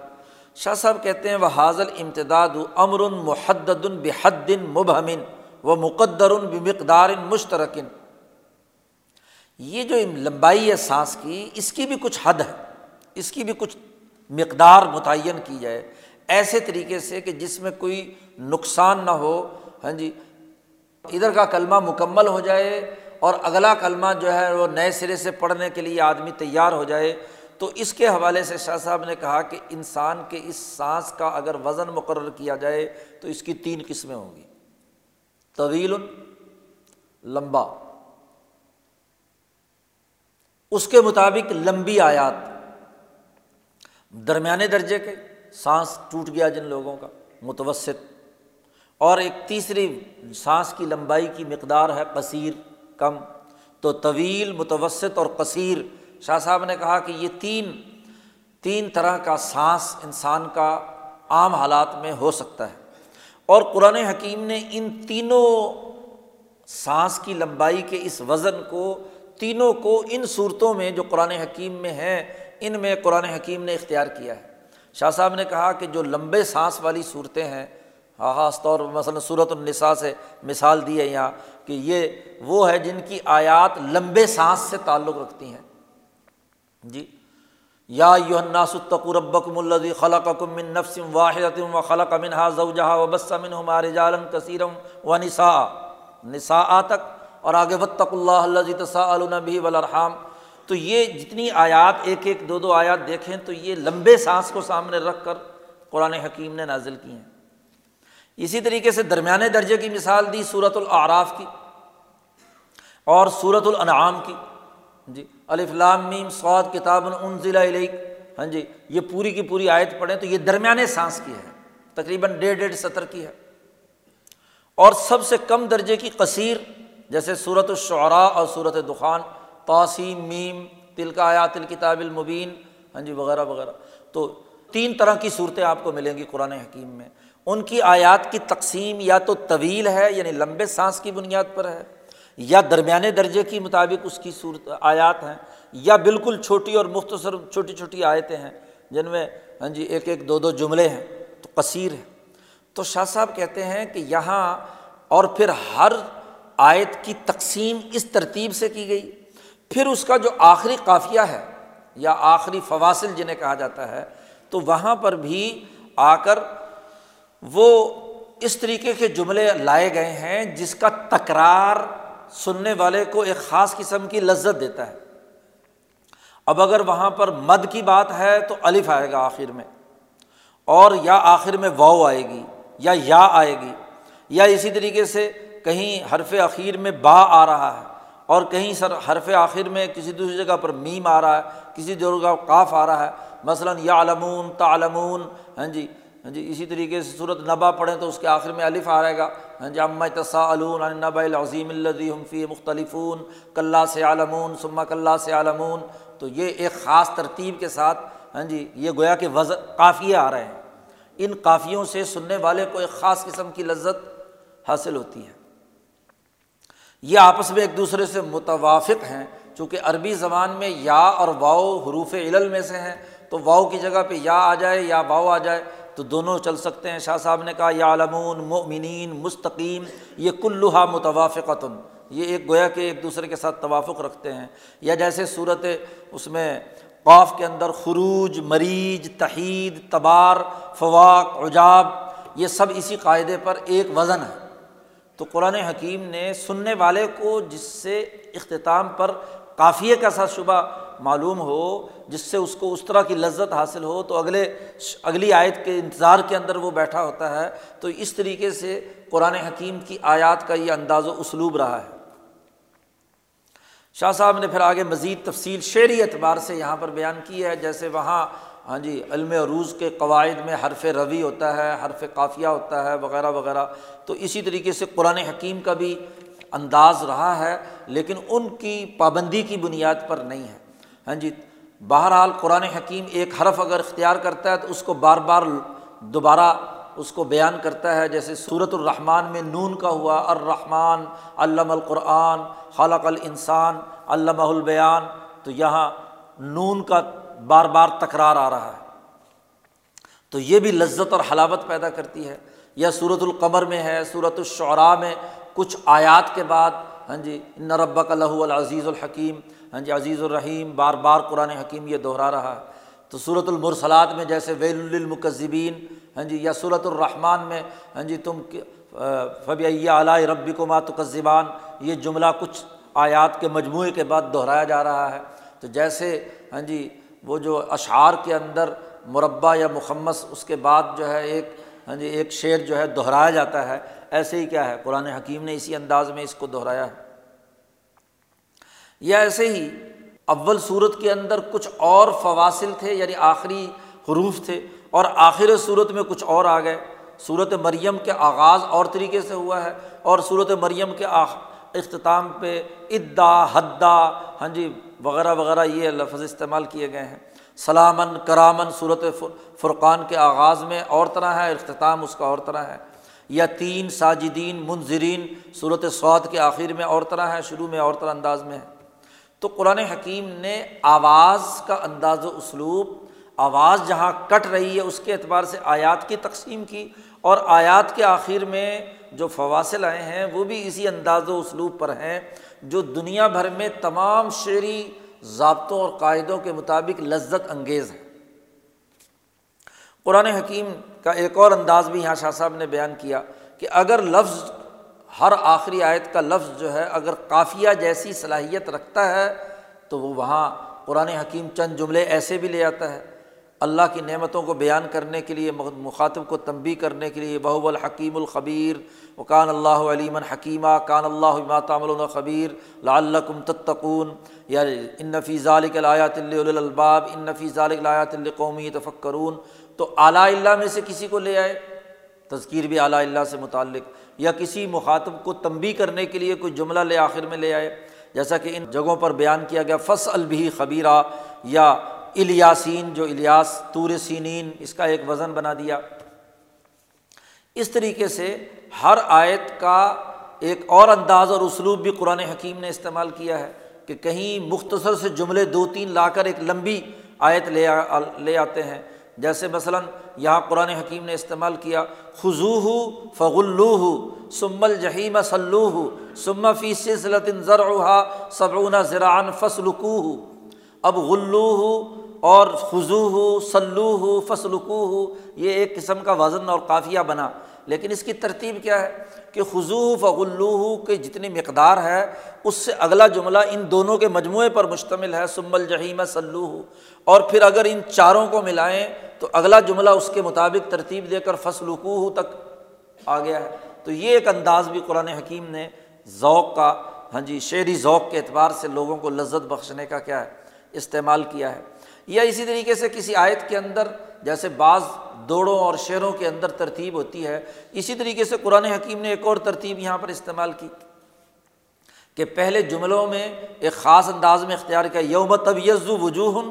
شاہ صاحب کہتے ہیں وہ حاضل امتداد امر محدد بحد مبہمن و مقدر بمقدار مشترکن یہ جو لمبائی ہے سانس کی، اس کی بھی کچھ حد ہے، اس کی بھی کچھ مقدار متعین کی جائے۔ ایسے طریقے سے کہ جس میں کوئی نقصان نہ ہو۔ ہاں جی ادھر کا کلمہ مکمل ہو جائے اور اگلا کلمہ جو ہے وہ نئے سرے سے پڑھنے کے لیے آدمی تیار ہو جائے۔ تو اس کے حوالے سے شاہ صاحب نے کہا کہ انسان کے اس سانس کا اگر وزن مقرر کیا جائے تو اس کی تین قسمیں ہوں گی۔ طویل، لمبا۔ اس کے مطابق لمبی آیات۔ درمیانے درجے کے سانس ٹوٹ گیا جن لوگوں کا، متوسط۔ اور ایک تیسری، سانس کی لمبائی کی مقدار ہے کثیر کم۔ تو طویل، متوسط اور کثیر شاہ صاحب نے کہا کہ یہ تین تین طرح کا سانس انسان کا عام حالات میں ہو سکتا ہے۔ اور قرآن حکیم نے ان تینوں سانس کی لمبائی کے اس وزن کو، تینوں کو ان صورتوں میں جو قرآن حکیم میں ہیں، ان میں قرآن حکیم نے اختیار کیا ہے۔ شاہ صاحب نے کہا کہ جو لمبے سانس والی صورتیں ہیں، خاص طور پر مثلاً صورت النساء سے مثال دی ہے یہاں کہ یہ وہ ہے جن کی آیات لمبے سانس سے تعلق رکھتی ہیں۔ جی یا یوناس التقور ربکم الذی خلقکم من نفس واحد و خلق منها زوجها وبث منهما رجالا كثيرا ونساء نساء تک اور آگے وتق اللہ الذی تساءلون به والارحام تو یہ جتنی آیات ایک ایک دو دو آیات دیکھیں تو یہ لمبے سانس کو سامنے رکھ کر قرآن حکیم نے نازل کی ہیں۔ اسی طریقے سے درمیانے درجے کی مثال دی صورت العراف کی اور صورت الانعام کی۔ جی الفلام میم سعود کتاب ان ضلع ہاں جی یہ پوری کی پوری آیت پڑھیں تو یہ درمیانے سانس کی ہے، تقریباً ڈیڑھ ڈیڑھ سطر کی ہے۔ اور سب سے کم درجے کی کثیر جیسے صورت الشعراء اور صورت دخان توسیم میم تل کا آیا تل کتاب المبین ہاں جی وغیرہ وغیرہ۔ تو تین طرح کی صورتیں آپ کو ملیں گی قرآن حکیم میں۔ ان کی آیات کی تقسیم یا تو طویل ہے یعنی لمبے سانس کی بنیاد پر ہے یا درمیانے درجے کی مطابق اس کی صورت آیات ہیں، یا بالکل چھوٹی اور مختصر چھوٹی چھوٹی آیتیں ہیں، جن میں ہاں جی ایک ایک دو دو جملے ہیں، تو کثیر ہے۔ تو شاہ صاحب کہتے ہیں کہ یہاں اور پھر ہر آیت کی تقسیم اس ترتیب سے کی گئی۔ پھر اس کا جو آخری قافیہ ہے، یا آخری فواصل جنہیں کہا جاتا ہے، تو وہاں پر بھی آ کر وہ اس طریقے کے جملے لائے گئے ہیں، جس کا تکرار سننے والے کو ایک خاص قسم کی لذت دیتا ہے۔ اب اگر وہاں پر مد کی بات ہے تو الف آئے گا آخر میں۔ اور یا آخر میں واؤ آئے گی یا یا آئے گی۔ یا اسی طریقے سے کہیں حرف اخیر میں با آ رہا ہے اور کہیں سر حرف آخر میں کسی دوسری جگہ پر میم آ رہا ہے، کسی جگہ کاف آ رہا ہے۔ مثلاً یا علمون تعلمون ہاں جی ہاں جی اسی طریقے سے صورت نبا پڑھیں تو اس کے آخر میں الف آ رہے گا۔ ہاں جی امّ تصا علون نبا العظیم الدی فی مختلفون۔ کلّہ سے عالمون سما کلّہ سے عالمون تو یہ ایک خاص ترتیب کے ساتھ ہاں جی یہ گویا کہ وز کافیے آ رہے ہیں۔ ان کافیوں سے سننے والے کو ایک خاص قسم کی لذت حاصل ہوتی ہے۔ یہ آپس میں ایک دوسرے سے متوافق ہیں۔ چونکہ عربی زبان میں یا اور واؤ حروف علل میں سے ہیں۔ تو واؤ کی جگہ پہ یا آ جائے یا واؤ آ جائے۔ تو دونوں چل سکتے ہیں۔ شاہ صاحب نے کہا یا علمون مؤمنین مستقیم، یہ کلوہا متوافقتاً یہ ایک گویا کہ ایک دوسرے کے ساتھ توافق رکھتے ہیں۔ یا جیسے صورت اس میں قوف کے اندر خروج مریض تحید، تبار، فواق، عجاب، یہ سب اسی قاعدے پر ایک وزن ہے۔ تو قرآن حکیم نے سننے والے کو جس سے اختتام پر قافیے کا سا شبہ معلوم ہو، جس سے اس کو اس طرح کی لذت حاصل ہو، تو اگلے اگلی آیت کے انتظار کے اندر وہ بیٹھا ہوتا ہے۔ تو اس طریقے سے قرآن حکیم کی آیات کا یہ انداز و اسلوب رہا ہے۔ شاہ صاحب نے پھر آگے مزید تفصیل شعری اعتبار سے یہاں پر بیان کی ہے۔ جیسے وہاں ہاں جی علم عروض کے قواعد میں حرف روی ہوتا ہے، حرف قافیہ ہوتا ہے، وغیرہ وغیرہ۔ تو اسی طریقے سے قرآن حکیم کا بھی انداز رہا ہے، لیکن ان کی پابندی کی بنیاد پر نہیں ہے۔ ہاں جی بہرحال قرآن حکیم ایک حرف اگر اختیار کرتا ہے تو اس کو بار بار دوبارہ اس کو بیان کرتا ہے، جیسے صورت الرحمٰن میں نون کا ہوا، الرحمٰن علامہ القرآن خالق الانسان علامہ البیان، تو یہاں نون کا بار بار تکرار آ رہا ہے۔ تو یہ بھی لذت اور حلاوت پیدا کرتی ہے۔ یا صورت القمر میں ہے صورت الشعراء میں کچھ آیات کے بعد ہاں جی نربک اللہ العزیز الحکیم ہاں جی عزیز الرحیم، بار بار قرآن حکیم یہ دہرا رہا۔ ہے تو صورت المرسلات میں جیسے ویل المکذبین ہاں جی یا صورت الرحمٰن میں ہاں جی تم فبی علیہ ربی کو ماتقزبان یہ جملہ کچھ آیات کے مجموعے کے بعد دہرایا جا رہا ہے۔ تو جیسے ہاں جی وہ جو اشعار کے اندر مربع یا مخمس، اس کے بعد جو ہے ایک ہاں جی ایک شعر جو ہے دہرایا جاتا ہے۔ ایسے ہی کیا ہے؟ قرآن حکیم نے اسی انداز میں اس کو دہرایا ہے۔ یا ایسے ہی اول صورت کے اندر کچھ اور فواصل تھے یعنی آخری حروف تھے، اور آخر صورت میں کچھ اور آ گئے۔ صورت مریم کے آغاز اور طریقے سے ہوا ہے، اور صورت مریم کے اختتام پہ ادا، حدا ہاں جی وغیرہ وغیرہ یہ لفظ استعمال کیے گئے ہیں۔ سلامن کرامن صورت فرقان کے آغاز میں اور طرح ہے، اختتام اس کا اور طرح ہے۔ یا تین ساجدین منظرین صورت سعود کے آخر میں اور طرح ہے، شروع میں اور طرح انداز میں ہے۔ تو قرآن حکیم نے آواز کا انداز و اسلوب، آواز جہاں کٹ رہی ہے، اس کے اعتبار سے آیات کی تقسیم کی اور آیات کے آخر میں جو فواصل آئے ہیں، وہ بھی اسی انداز و اسلوب پر ہیں جو دنیا بھر میں تمام شعری ضابطوں اور قاعدوں کے مطابق لذت انگیز ہے قرآن حکیم کا ایک اور انداز بھی یہاں شاہ صاحب نے بیان کیا کہ اگر لفظ ہر آخری آیت کا لفظ جو ہے، اگر قافیہ جیسی صلاحیت رکھتا ہے، تو وہ وہاں قرآن حکیم چند جملے ایسے بھی لے آتا ہے۔ اللہ کی نعمتوں کو بیان کرنے کے لیے، مخاطب کو تنبی کرنے کے لیے بہو الحکیم الخبیر و کان اللہ علیمن حکیمہ کان اللہ ماتام الخبیر لعلکم تتقون۔ یا ان نفیز علیات الباب، ان نفیز علیات القومی تفکرون تو اعلیٰ اللہ میں سے کسی کو لے آئے؟ تذکیر بھی اعلیٰ اللہ سے متعلق۔ یا کسی مخاطب کو تنبی کرنے کے لیے کوئی جملہ لے آخر میں لے آئے، جیسا کہ ان جگہوں پر بیان کیا گیا فص البی خبیرہ یا الیاسین، جو الیاس تور سینین، اس کا ایک وزن بنا دیا۔ اس طریقے سے ہر آیت کا ایک اور انداز اور اسلوب بھی قرآن حکیم نے استعمال کیا ہے کہ کہیں مختصر سے جملے دو تین لا کر ایک لمبی آیت لے لے آتے ہیں۔ جیسے مثلاً یہاں قرآن حکیم نے استعمال کیا خضو ہو فغلو ہو سمل جہیم سلو ہو سم فی سلط ذرا صبعون زرعن فسلکو ہو اب غلو ہو اور خضو ہو سلو ہو فسلکو ہو یہ ایک قسم کا وزن اور قافیہ بنا۔ لیکن اس کی ترتیب کیا ہے؟ کہ خضو فغلو کے جتنی مقدار ہے، اس سے اگلا جملہ ان دونوں کے مجموعے پر مشتمل ہے سم الجہیم سلو اور پھر اگر ان چاروں کو ملائیں تو اگلا جملہ اس کے مطابق ترتیب دے کر فصلقو تک آ گیا ہے۔ تو یہ ایک انداز بھی قرآن حکیم نے ذوق کا ہاں جی شعری ذوق کے اعتبار سے لوگوں کو لذت بخشنے کا کیا ہے، استعمال کیا ہے۔ یا اسی طریقے سے کسی آیت کے اندر، جیسے بعض دوڑوں اور شعروں کے اندر ترتیب ہوتی ہے، اسی طریقے سے قرآن حکیم نے ایک اور ترتیب یہاں پر استعمال کی کہ پہلے جملوں میں ایک خاص انداز میں اختیار کیا، یوم طبیز وجوہ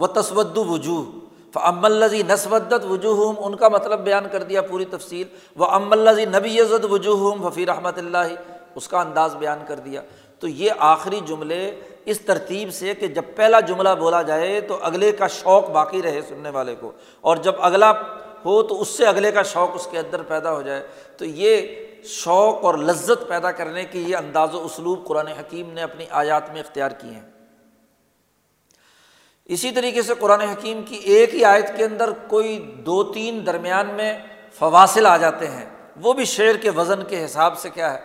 و تسود وجوہ۔ ام الزی نسودت وجوہ ان کا مطلب بیان کر دیا پوری تفصیل وہ ام الزی نبی عزت وجوہ ففی رحمۃ اللہ اس کا انداز بیان کر دیا۔ تو یہ آخری جملے اس ترتیب سے کہ جب پہلا جملہ بولا جائے تو اگلے کا شوق باقی رہے سننے والے کو۔ اور جب اگلا ہو تو اس سے اگلے کا شوق اس کے اندر پیدا ہو جائے۔ تو یہ شوق اور لذت پیدا کرنے کی یہ انداز و اسلوب قرآن حکیم نے اپنی آیات میں اختیار کیے ہیں۔ اسی طریقے سے قرآن حکیم کی ایک ہی آیت کے اندر کوئی دو تین درمیان میں فواصل آ جاتے ہیں۔ وہ بھی شعر کے وزن کے حساب سے کیا ہے؟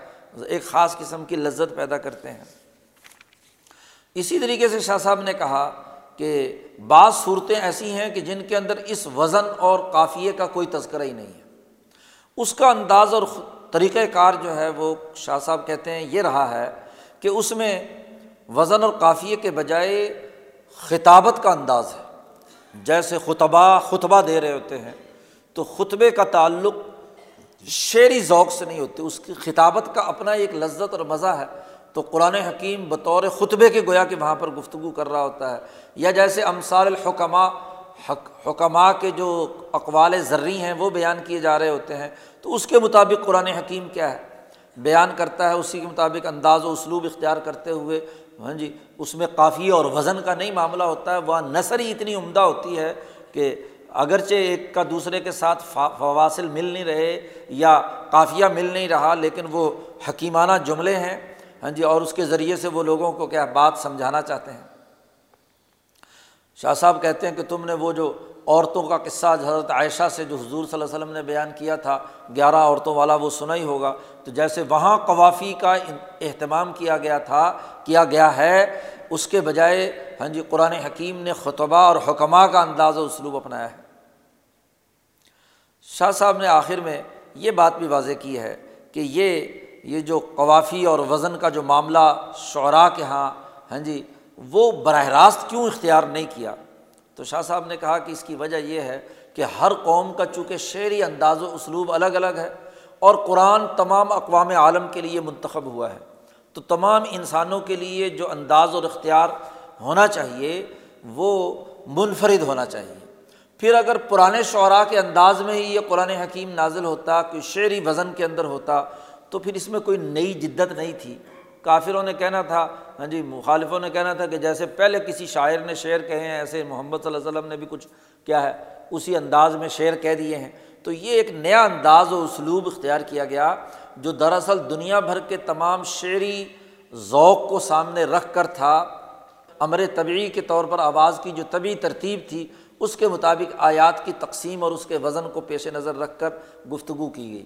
ایک خاص قسم کی لذت پیدا کرتے ہیں۔ اسی طریقے سے شاہ صاحب نے کہا کہ بعض صورتیں ایسی ہیں کہ جن کے اندر اس وزن اور قافیے کا کوئی تذکرہ ہی نہیں ہے۔ اس کا انداز اور طریقۂ کار جو ہے وہ شاہ صاحب کہتے ہیں یہ رہا ہے کہ اس میں وزن اور قافیے کے بجائے خطابت کا انداز ہے۔ جیسے خطبہ خطبہ دے رہے ہوتے ہیں، تو خطبے کا تعلق شعری ذوق سے نہیں ہوتی، اس کی خطابت کا اپنا ایک لذت اور مزہ ہے۔ تو قرآن حکیم بطور خطبے کے گویا کہ وہاں پر گفتگو کر رہا ہوتا ہے۔ یا جیسے امثال الحکمہ حکمہ کے جو اقوال ذرری ہیں، وہ بیان کیے جا رہے ہوتے ہیں۔ تو اس کے مطابق قرآن حکیم کیا ہے؟ بیان کرتا ہے، اسی کے مطابق انداز و اسلوب اختیار کرتے ہوئے ہاں جی اس میں قافیہ اور وزن کا نہیں معاملہ ہوتا ہے، وہاں نثر ہی اتنی عمدہ ہوتی ہے کہ اگرچہ ایک کا دوسرے کے ساتھ فواصل مل نہیں رہے یا قافیہ مل نہیں رہا، لیکن وہ حکیمانہ جملے ہیں۔ ہاں جی اور اس کے ذریعے سے وہ لوگوں کو کیا بات سمجھانا چاہتے ہیں۔ شاہ صاحب کہتے ہیں کہ تم نے وہ جو عورتوں کا قصہ حضرت عائشہ سے جو حضور صلی اللہ علیہ وسلم نے بیان کیا تھا، گیارہ عورتوں والا وہ سنا ہی ہوگا۔ تو جیسے وہاں قوافی کا اہتمام کیا گیا تھا، کیا گیا ہے، اس کے بجائے ہاں جی قرآن حکیم نے خطبہ اور حکمہ کا انداز و اسلوب اپنایا ہے۔ شاہ صاحب نے آخر میں یہ بات بھی واضح کی ہے کہ یہ یہ جو قوافی اور وزن کا جو معاملہ شعراء کے یہاں ہاں جی وہ براہ راست کیوں اختیار نہیں کیا؟ تو شاہ صاحب نے کہا کہ اس کی وجہ یہ ہے کہ ہر قوم کا چونکہ شعری انداز و اسلوب الگ الگ ہے اور قرآن تمام اقوام عالم کے لیے منتخب ہوا ہے، تو تمام انسانوں کے لیے جو انداز اور اختیار ہونا چاہیے، وہ منفرد ہونا چاہیے۔ پھر اگر پرانے شعراء کے انداز میں ہی یہ قرآن حکیم نازل ہوتا کہ شعری وزن کے اندر ہوتا، تو پھر اس میں کوئی نئی جدت نہیں تھی۔ کافروں نے کہنا تھا ہاں جی مخالفوں نے کہنا تھا کہ جیسے پہلے کسی شاعر نے شعر کہے ہیں، ایسے محمد صلی اللہ علیہ وسلم نے بھی کچھ کیا ہے، اسی انداز میں شعر کہہ دیے ہیں۔ تو یہ ایک نیا انداز و اسلوب اختیار کیا گیا جو دراصل دنیا بھر کے تمام شعری ذوق کو سامنے رکھ کر تھا۔ امر طبعی کے طور پر آواز کی جو طبی ترتیب تھی، اس کے مطابق آیات کی تقسیم اور اس کے وزن کو پیش نظر رکھ کر گفتگو کی گئی۔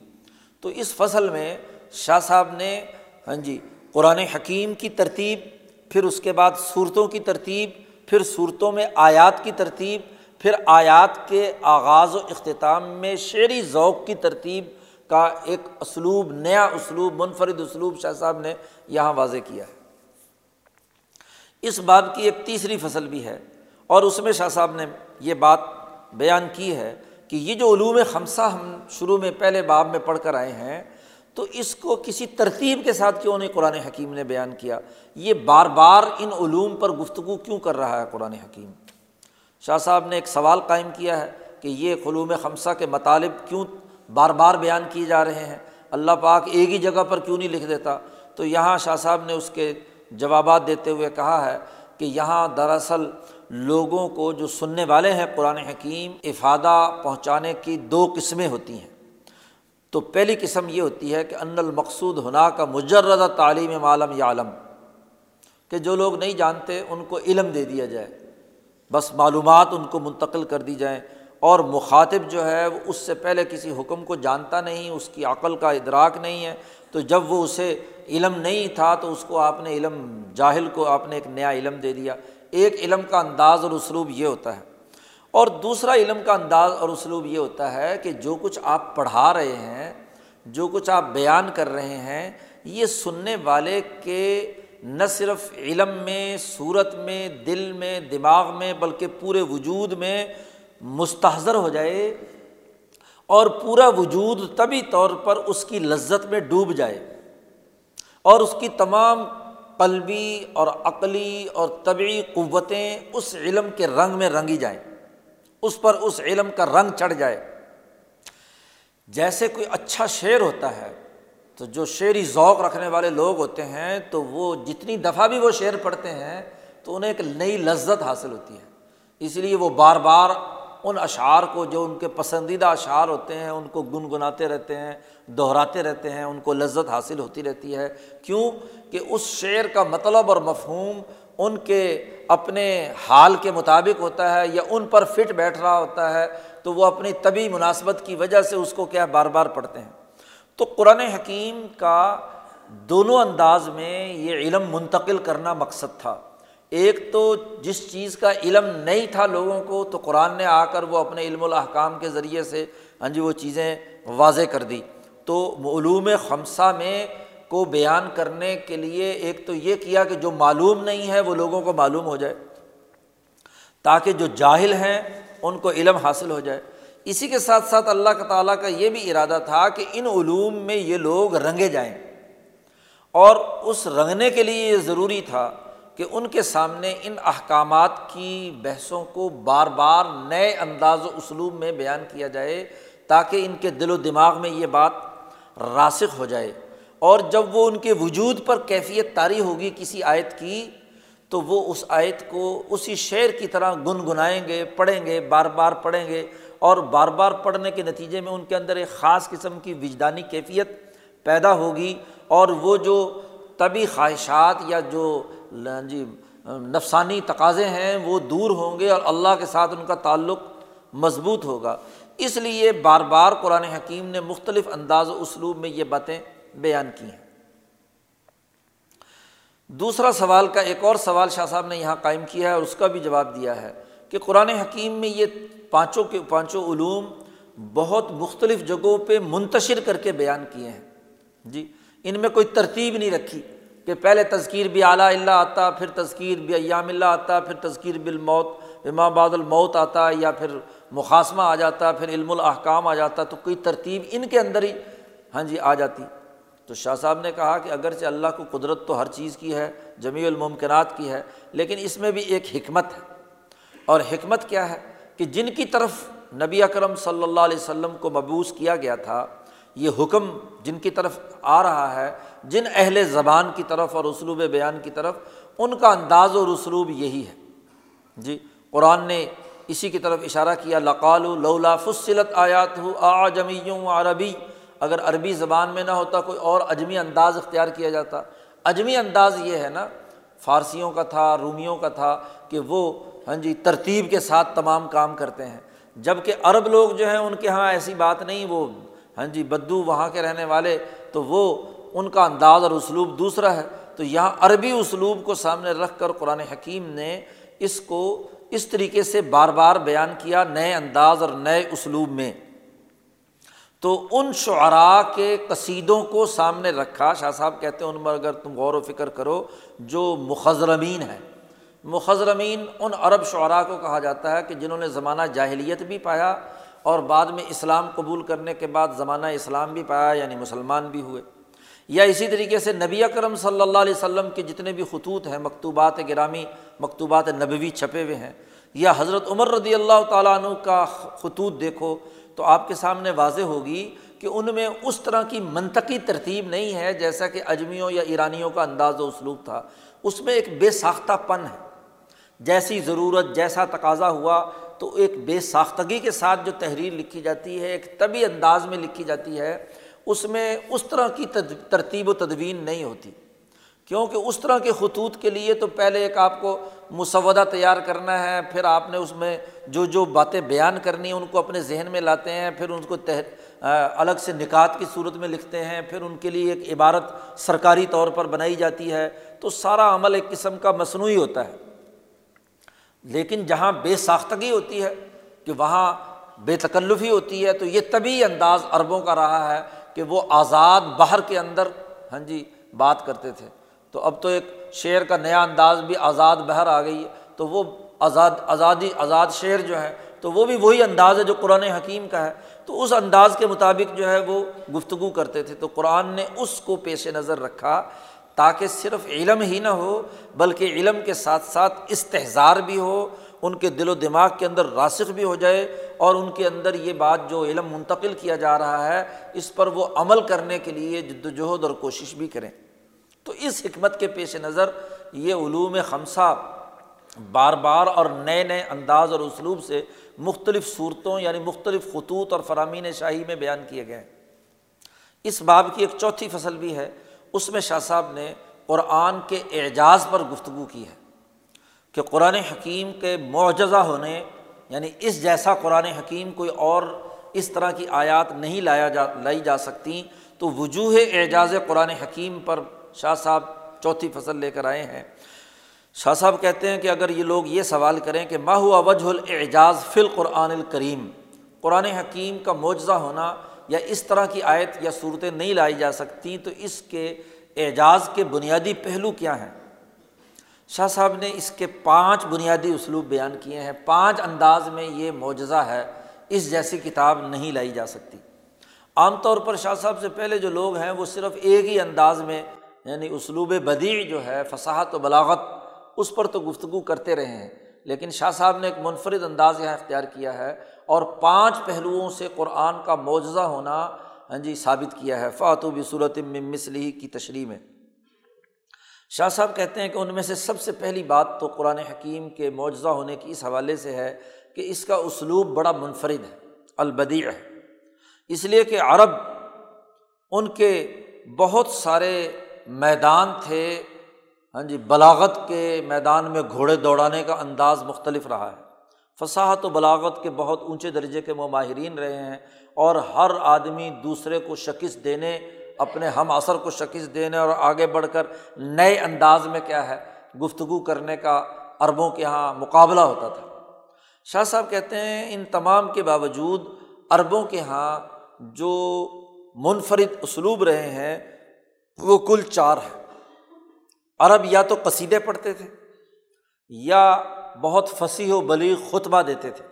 تو اس فصل میں شاہ صاحب نے ہاں جی قرآن حکیم کی ترتیب، پھر اس کے بعد صورتوں کی ترتیب، پھر صورتوں میں آیات کی ترتیب، پھر آیات کے آغاز و اختتام میں شعری ذوق کی ترتیب کا ایک اسلوب، نیا اسلوب، منفرد اسلوب شاہ صاحب نے یہاں واضح کیا ہے۔ اس بات کی ایک تیسری فصل بھی ہے اور اس میں شاہ صاحب نے یہ بات بیان کی ہے کہ یہ جو علوم خمسہ ہم شروع میں پہلے باب میں پڑھ کر آئے ہیں تو اس کو کسی ترتیب کے ساتھ کیوں نہیں قرآن حکیم نے بیان کیا؟ یہ بار بار ان علوم پر گفتگو کیوں کر رہا ہے قرآن حکیم؟ شاہ صاحب نے ایک سوال قائم کیا ہے کہ یہ علوم خمسہ کے مطالب کیوں بار بار بیان کیے جا رہے ہیں؟ اللہ پاک ایک ہی جگہ پر کیوں نہیں لکھ دیتا؟ تو یہاں شاہ صاحب نے اس کے جوابات دیتے ہوئے کہا ہے کہ یہاں دراصل لوگوں کو جو سننے والے ہیں قرآن حکیم، افادہ پہنچانے کی دو قسمیں ہوتی ہیں۔ تو پہلی قسم یہ ہوتی ہے کہ ان المقصود ہونا کا مجرد تعلیم عالم یا عالم کہ جو لوگ نہیں جانتے ان کو علم دے دیا جائے، بس معلومات ان کو منتقل کر دی جائیں، اور مخاطب جو ہے وہ اس سے پہلے کسی حکم کو جانتا نہیں، اس کی عقل کا ادراک نہیں ہے، تو جب وہ اسے علم نہیں تھا تو اس کو آپ نے علم، جاہل کو آپ نے ایک نیا علم دے دیا۔ ایک علم کا انداز اور اسلوب یہ ہوتا ہے۔ اور دوسرا علم کا انداز اور اسلوب یہ ہوتا ہے کہ جو کچھ آپ پڑھا رہے ہیں، جو کچھ آپ بیان کر رہے ہیں، یہ سننے والے کے نہ صرف علم میں، صورت میں، دل میں، دماغ میں، بلکہ پورے وجود میں مستحضر ہو جائے اور پورا وجود طبی طور پر اس کی لذت میں ڈوب جائے اور اس کی تمام قلبی اور عقلی اور طبعی قوتیں اس علم کے رنگ میں رنگی جائیں۔ اس پر اس علم کا رنگ چڑھ جائے۔ جیسے کوئی اچھا شعر ہوتا ہے، تو جو شعری ذوق رکھنے والے لوگ ہوتے ہیں، تو وہ جتنی دفعہ بھی وہ شعر پڑھتے ہیں، تو انہیں ایک نئی لذت حاصل ہوتی ہے۔ اس لیے وہ بار بار ان اشعار کو، جو ان کے پسندیدہ اشعار ہوتے ہیں، ان کو گنگناتے رہتے ہیں، دہراتے رہتے ہیں، ان کو لذت حاصل ہوتی رہتی ہے۔ کیوں؟ کہ اس شعر کا مطلب اور مفہوم ان کے اپنے حال کے مطابق ہوتا ہے یا ان پر فٹ بیٹھ رہا ہوتا ہے، تو وہ اپنی طبی مناسبت کی وجہ سے اس کو کیا بار بار پڑھتے ہیں۔ تو قرآن حکیم کا دونوں انداز میں یہ علم منتقل کرنا مقصد تھا۔ ایک تو جس چیز کا علم نہیں تھا لوگوں کو، تو قرآن نے آ کر وہ اپنے علم الاحکام کے ذریعے سے ہاں جی وہ چیزیں واضح کر دی۔ تو علوم خمسہ میں کو بیان کرنے کے لیے ایک تو یہ کیا کہ جو معلوم نہیں ہے وہ لوگوں کو معلوم ہو جائے، تاکہ جو جاہل ہیں ان کو علم حاصل ہو جائے۔ اسی کے ساتھ ساتھ اللہ کا تعالیٰ کا یہ بھی ارادہ تھا کہ ان علوم میں یہ لوگ رنگے جائیں۔ اور اس رنگنے کے لیے یہ ضروری تھا کہ ان کے سامنے ان احکامات کی بحثوں کو بار بار نئے انداز و اسلوب میں بیان کیا جائے، تاکہ ان کے دل و دماغ میں یہ بات راسخ ہو جائے۔ اور جب وہ ان کے وجود پر کیفیت طاری ہوگی کسی آیت کی، تو وہ اس آیت کو اسی شعر کی طرح گنگنائیں گے، پڑھیں گے، بار بار پڑھیں گے، اور بار بار پڑھنے کے نتیجے میں ان کے اندر ایک خاص قسم کی وجدانی کیفیت پیدا ہوگی، اور وہ جو طبی خواہشات یا جو جی نفسانی تقاضے ہیں، وہ دور ہوں گے اور اللہ کے ساتھ ان کا تعلق مضبوط ہوگا۔ اس لیے بار بار قرآن حکیم نے مختلف انداز و اسلوب میں یہ باتیں بیان کی ہیں۔ دوسرا سوال کا ایک اور سوال شاہ صاحب نے یہاں قائم کیا ہے اور اس کا بھی جواب دیا ہے کہ قرآن حکیم میں یہ پانچوں کے پانچوں علوم بہت مختلف جگہوں پہ منتشر کر کے بیان کیے ہیں۔ جی ان میں کوئی ترتیب نہیں رکھی کہ پہلے تذکیر بھی اعلیٰ اللہ آتا، پھر تذکیر بھی ایام اللہ آتا، پھر تذکیر بالموت امام بعد الموت آتا، یا پھر مقاصمہ آ جاتا، پھر علم الاحکام آ جاتا، تو کوئی ترتیب ان کے اندر ہی ہاں جی آ جاتی۔ تو شاہ صاحب نے کہا کہ اگرچہ اللہ کو قدرت تو ہر چیز کی ہے، جمیع الممکنات کی ہے، لیکن اس میں بھی ایک حکمت ہے۔ اور حکمت کیا ہے؟ کہ جن کی طرف نبی اکرم صلی اللہ علیہ وسلم کو مبوس کیا گیا تھا، یہ حکم جن کی طرف آ رہا ہے، جن اہل زبان کی طرف اور اسلوب بیان کی طرف، ان کا انداز اور اسلوب یہی ہے۔ جی قرآن نے اسی کی طرف اشارہ کیا لقال لولا فصلت آیات ہو آ جمیوں عربی اگر عربی زبان میں نہ ہوتا، کوئی اور اجمی انداز اختیار کیا جاتا۔ اجمی انداز یہ ہے نا، فارسیوں کا تھا، رومیوں کا تھا، کہ وہ ہاں جی ترتیب کے ساتھ تمام کام کرتے ہیں۔ جبکہ عرب لوگ جو ہیں، ان کے یہاں ایسی بات نہیں، وہ ہاں جی بدو وہاں کے رہنے والے، تو وہ ان کا انداز اور اسلوب دوسرا ہے۔ تو یہاں عربی اسلوب کو سامنے رکھ کر قرآن حکیم نے اس کو اس طریقے سے بار بار بیان کیا، نئے انداز اور نئے اسلوب میں۔ تو ان شعراء کے قصیدوں کو سامنے رکھا۔ شاہ صاحب کہتے ہیں ان میں اگر تم غور و فکر کرو، جو مخضرمین ہیں، مخضرمین ان عرب شعراء کو کہا جاتا ہے کہ جنہوں نے زمانہ جاہلیت بھی پایا اور بعد میں اسلام قبول کرنے کے بعد زمانہ اسلام بھی پایا یعنی مسلمان بھی ہوئے۔ یا اسی طریقے سے نبی اکرم صلی اللہ علیہ وسلم کے جتنے بھی خطوط ہیں، مکتوبات گرامی، مکتوبات نبوی چھپے ہوئے ہیں۔ یا حضرت عمر رضی اللہ تعالیٰ عنہ کا خطوط دیکھو تو آپ کے سامنے واضح ہوگی کہ ان میں اس طرح کی منطقی ترتیب نہیں ہے جیسا کہ اجمیوں یا ایرانیوں کا انداز و اسلوب تھا۔ اس میں ایک بے ساختہ پن ہے۔ جیسی ضرورت، جیسا تقاضا ہوا تو ایک بے ساختگی کے ساتھ جو تحریر لکھی جاتی ہے، ایک طبی انداز میں لکھی جاتی ہے، اس میں اس طرح کی ترتیب و تدوین نہیں ہوتی۔ کیونکہ اس طرح کے خطوط کے لیے تو پہلے ایک آپ کو مسودہ تیار کرنا ہے، پھر آپ نے اس میں جو جو باتیں بیان کرنی ہیں، ان کو اپنے ذہن میں لاتے ہیں، پھر ان کو الگ سے نکات کی صورت میں لکھتے ہیں، پھر ان کے لیے ایک عبارت سرکاری طور پر بنائی جاتی ہے۔ تو سارا عمل ایک قسم کا مصنوعی ہوتا ہے۔ لیکن جہاں بے ساختگی ہوتی ہے کہ وہاں بے تکلفی ہوتی ہے، تو یہ طبی انداز عربوں کا رہا ہے کہ وہ آزاد باہر کے اندر ہاں جی بات کرتے تھے۔ تو اب تو ایک شعر کا نیا انداز بھی آزاد بہر آ گئی ہے۔ تو وہ آزاد، آزادی، آزاد شعر جو ہے، تو وہ بھی وہی انداز ہے جو قرآن حکیم کا ہے۔ تو اس انداز کے مطابق جو ہے وہ گفتگو کرتے تھے۔ تو قرآن نے اس کو پیش نظر رکھا تاکہ صرف علم ہی نہ ہو، بلکہ علم کے ساتھ ساتھ استحظار بھی ہو، ان کے دل و دماغ کے اندر راسخ بھی ہو جائے اور ان کے اندر یہ بات جو علم منتقل کیا جا رہا ہے، اس پر وہ عمل کرنے کے لیے جد وجہد اور کوشش بھی کریں۔ تو اس حکمت کے پیش نظر یہ علوم خمسہ بار بار اور نئے نئے انداز اور اسلوب سے مختلف صورتوں یعنی مختلف خطوط اور فرامین شاہی میں بیان کیے گئے ہیں۔ اس باب کی ایک چوتھی فصل بھی ہے۔ اس میں شاہ صاحب نے قرآن کے اعجاز پر گفتگو کی ہے کہ قرآن حکیم کے معجزہ ہونے یعنی اس جیسا قرآن حکیم کوئی اور اس طرح کی آیات نہیں لایا جا، لائی جا سکتی، تو وجوہ اعجاز قرآن حکیم پر شاہ صاحب چوتھی فصل لے کر آئے ہیں۔ شاہ صاحب کہتے ہیں کہ اگر یہ لوگ یہ سوال کریں کہ ماہو وجہ الاعجاز فی القرآن الکریم، قرآن حکیم کا معجزہ ہونا یا اس طرح کی آیت یا صورتیں نہیں لائی جا سکتی، تو اس کے اعجاز کے بنیادی پہلو کیا ہیں؟ شاہ صاحب نے اس کے پانچ بنیادی اسلوب بیان کیے ہیں۔ پانچ انداز میں یہ معجزہ ہے، اس جیسی کتاب نہیں لائی جا سکتی۔ عام طور پر شاہ صاحب سے پہلے جو لوگ ہیں، وہ صرف ایک ہی انداز میں یعنی اسلوب بدیع جو ہے، فصاحت و بلاغت، اس پر تو گفتگو کرتے رہے ہیں۔ لیکن شاہ صاحب نے ایک منفرد انداز یہاں اختیار کیا ہے اور پانچ پہلوؤں سے قرآن کا معجزہ ہونا ہاں جی ثابت کیا ہے۔ فاتو بھی صورت مسلی کی تشریح میں۔ شاہ صاحب کہتے ہیں کہ ان میں سے سب سے پہلی بات تو قرآن حکیم کے معجزہ ہونے کی اس حوالے سے ہے کہ اس کا اسلوب بڑا منفرد ہے، البدیع ہے۔ اس لیے کہ عرب، ان کے بہت سارے میدان تھے۔ ہاں جی بلاغت کے میدان میں گھوڑے دوڑانے کا انداز مختلف رہا ہے۔ فصاحت و بلاغت کے بہت اونچے درجے کے وہ ماہرین رہے ہیں اور ہر آدمی دوسرے کو شکست دینے، اپنے ہم اثر کو شکست دینے اور آگے بڑھ کر نئے انداز میں کیا ہے، گفتگو کرنے کا عربوں کے یہاں مقابلہ ہوتا تھا۔ شاہ صاحب کہتے ہیں، ان تمام کے باوجود عربوں کے یہاں جو منفرد اسلوب رہے ہیں وہ کل چار ہیں۔ عرب یا تو قصیدے پڑھتے تھے یا بہت فصیح و بلیغ خطبہ دیتے تھے،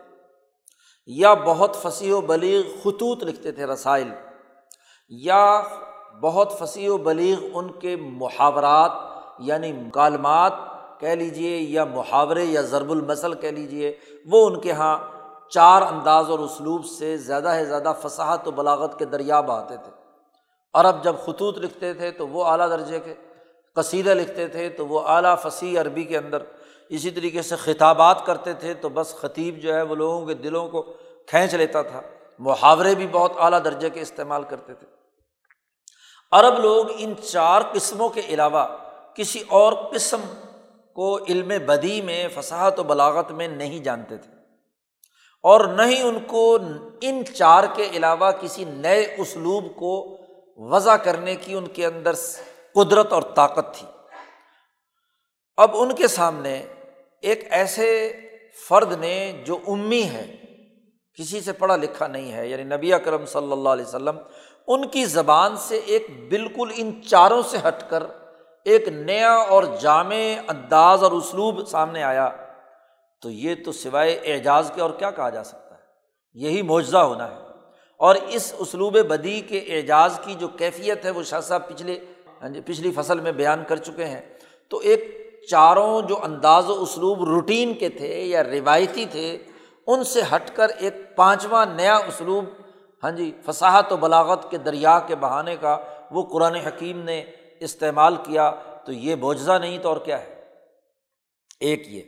یا بہت فصیح و بلیغ خطوط لکھتے تھے رسائل، یا بہت فصیح و بلیغ ان کے محاورات یعنی مکالمات کہہ لیجیے یا محاورے، یا ضرب المثل کہہ لیجیے وہ ان کے یہاں چار انداز اور اسلوب سے زیادہ سے زیادہ فصاحت و بلاغت کے دریا بہاتے تھے۔ عرب جب خطوط لکھتے تھے تو وہ اعلیٰ درجے کے قصیدہ لکھتے تھے تو وہ اعلیٰ فصیح عربی کے اندر اسی طریقے سے خطابات کرتے تھے تو بس خطیب جو ہے وہ لوگوں کے دلوں کو کھینچ لیتا تھا محاورے بھی بہت اعلیٰ درجے کے استعمال کرتے تھے۔ عرب لوگ ان چار قسموں کے علاوہ کسی اور قسم کو علم بدی میں، فصاحت و بلاغت میں نہیں جانتے تھے۔ اور نہ ہی ان کو، ان چار کے علاوہ کسی نئے اسلوب کو وضع کرنے کی ان کے اندر قدرت اور طاقت تھی۔ اب ان کے سامنے ایک ایسے فرد نے جو امی ہے کسی سے پڑھا لکھا نہیں ہے یعنی نبی اکرم صلی اللہ علیہ وسلم، ان کی زبان سے ایک بالکل ان چاروں سے ہٹ کر ایک نیا اور جامع انداز اور اسلوب سامنے آیا۔ تو یہ تو سوائے اعجاز کے اور کیا کہا جا سکتا ہے؟ یہی معجزہ ہونا ہے۔ اور اس اسلوب بدی کے اعجاز کی جو کیفیت ہے وہ شاہ صاحب پچھلے ہاں جی پچھلی فصل میں بیان کر چکے ہیں۔ تو ایک چاروں جو انداز و اسلوب روٹین کے تھے یا روایتی تھے، ان سے ہٹ کر ایک پانچواں نیا اسلوب ہاں جی فصاحت و بلاغت کے دریا کے بہانے کا وہ قرآن حکیم نے استعمال کیا۔ تو یہ بوجھا نہیں تو اور کیا ہے؟ ایک یہ۔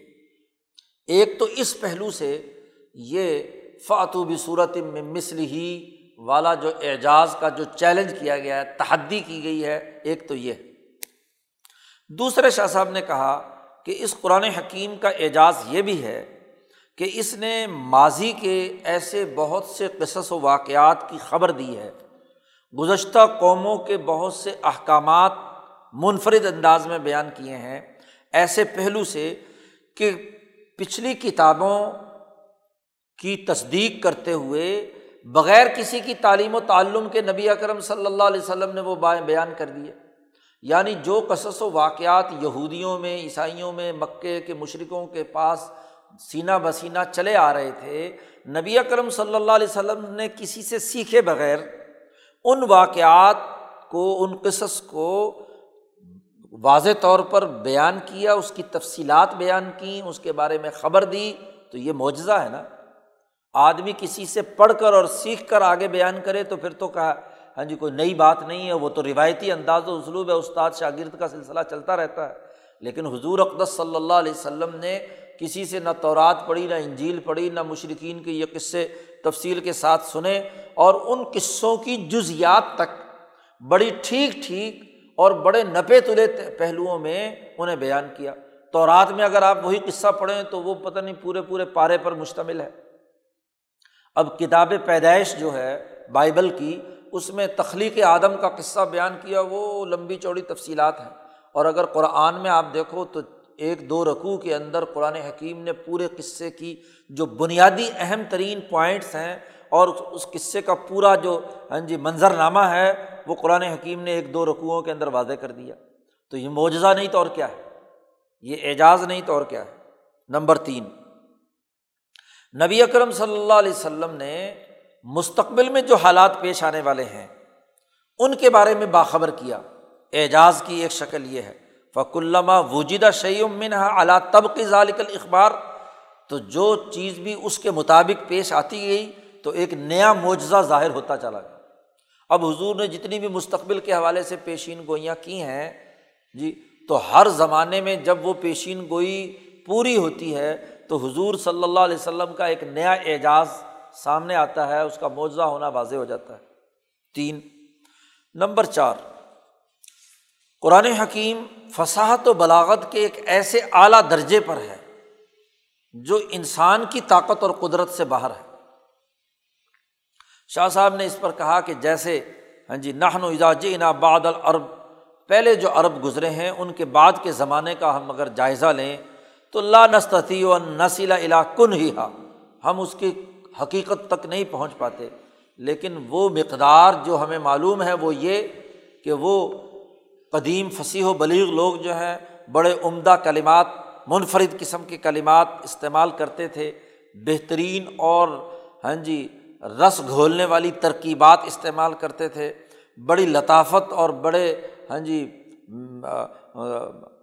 ایک تو اس پہلو سے یہ فاتو بھی صورت مثل ہی والا جو اعجاز کا جو چیلنج کیا گیا ہے، تحدی کی گئی ہے، ایک تو یہ۔ دوسرے شاہ صاحب نے کہا کہ اس قرآن حکیم کا اعجاز یہ بھی ہے کہ اس نے ماضی کے ایسے بہت سے قصص و واقعات کی خبر دی ہے۔ گزشتہ قوموں کے بہت سے احکامات منفرد انداز میں بیان کیے ہیں۔ ایسے پہلو سے کہ پچھلی کتابوں کی تصدیق کرتے ہوئے بغیر کسی کی تعلیم و تعلم کے نبی اکرم صلی اللہ علیہ وسلم نے وہ بیان کر دیے۔ یعنی جو قصص و واقعات یہودیوں میں، عیسائیوں میں، مکے کے مشرقوں کے پاس سینہ بسینہ چلے آ رہے تھے، نبی اکرم صلی اللہ علیہ وسلم نے کسی سے سیکھے بغیر ان واقعات کو، ان قصص کو واضح طور پر بیان کیا، اس کی تفصیلات بیان کیں، اس کے بارے میں خبر دی، تو یہ معجزہ ہے نا؟ آدمی کسی سے پڑھ کر اور سیکھ کر آگے بیان کرے تو پھر تو کہا ہاں جی کوئی نئی بات نہیں ہے، وہ تو روایتی انداز و اسلوب ہے، استاد شاگرد کا سلسلہ چلتا رہتا ہے۔ لیکن حضور اقدس صلی اللہ علیہ وسلم نے کسی سے نہ تورات پڑھی، نہ انجیل پڑھی، نہ مشرقین کے یہ قصے تفصیل کے ساتھ سنے اور ان قصوں کی جزیات تک، بڑی ٹھیک ٹھیک اور بڑے نپے تلے پہلوؤں میں انہیں بیان کیا۔ تو رات میں اگر آپ وہی قصہ پڑھیں تو وہ پتہ نہیں پورے پورے پارے پر مشتمل ہے۔ اب کتاب پیدائش جو ہے بائبل کی، اس میں تخلیق آدم کا قصہ بیان کیا، وہ لمبی چوڑی تفصیلات ہیں۔ اور اگر قرآن میں آپ دیکھو تو ایک دو رقوع کے اندر قرآن حکیم نے پورے قصے کی جو بنیادی اہم ترین پوائنٹس ہیں اور اس قصے کا پورا جو ہاں جی منظر نامہ ہے، وہ قرآن حکیم نے ایک دو رقوؤں کے اندر واضح کر دیا۔ تو یہ معجزہ نہیں تو اور کیا ہے؟ یہ اعجاز نہیں تو اور کیا ہے؟ نمبر تین نبی اکرم صلی اللہ علیہ وسلم نے مستقبل میں جو حالات پیش آنے والے ہیں، ان کے بارے میں باخبر کیا۔ اعجاز کی ایک شکل یہ ہے فق علامہ وجیدہ شعیمن اعلیٰ طب کی ذالق اخبار تو جو چیز بھی اس کے مطابق پیش آتی گئی، تو ایک نیا معجزہ ظاہر ہوتا چلا گیا۔ اب حضور نے جتنی بھی مستقبل کے حوالے سے پیشین گوئیاں کی ہیں جی تو ہر زمانے میں جب وہ پیشین گوئی پوری ہوتی ہے تو حضور صلی اللہ علیہ وسلم کا ایک نیا اعجاز سامنے آتا ہے، اس کا معجزہ ہونا واضح ہو جاتا ہے۔ تین، نمبر چار، قرآن حکیم فصاحت و بلاغت کے ایک ایسے اعلیٰ درجے پر ہے جو انسان کی طاقت اور قدرت سے باہر ہے۔ شاہ صاحب نے اس پر کہا کہ جیسے ہاں جی نہن و اجاج نا باد العرب، پہلے جو عرب گزرے ہیں، ان کے بعد کے زمانے کا ہم اگر جائزہ لیں تو اللہ نستی و نسیلا علا کن ہی ہا ہم اس کی حقیقت تک نہیں پہنچ پاتے۔ لیکن وہ مقدار جو ہمیں معلوم ہے وہ یہ کہ وہ قدیم فصیح و بلیغ لوگ جو ہیں، بڑے عمدہ کلمات، منفرد قسم کے کلمات استعمال کرتے تھے۔ بہترین اور ہاں جی رس گھولنے والی ترکیبات استعمال کرتے تھے۔ بڑی لطافت اور بڑے ہاں جی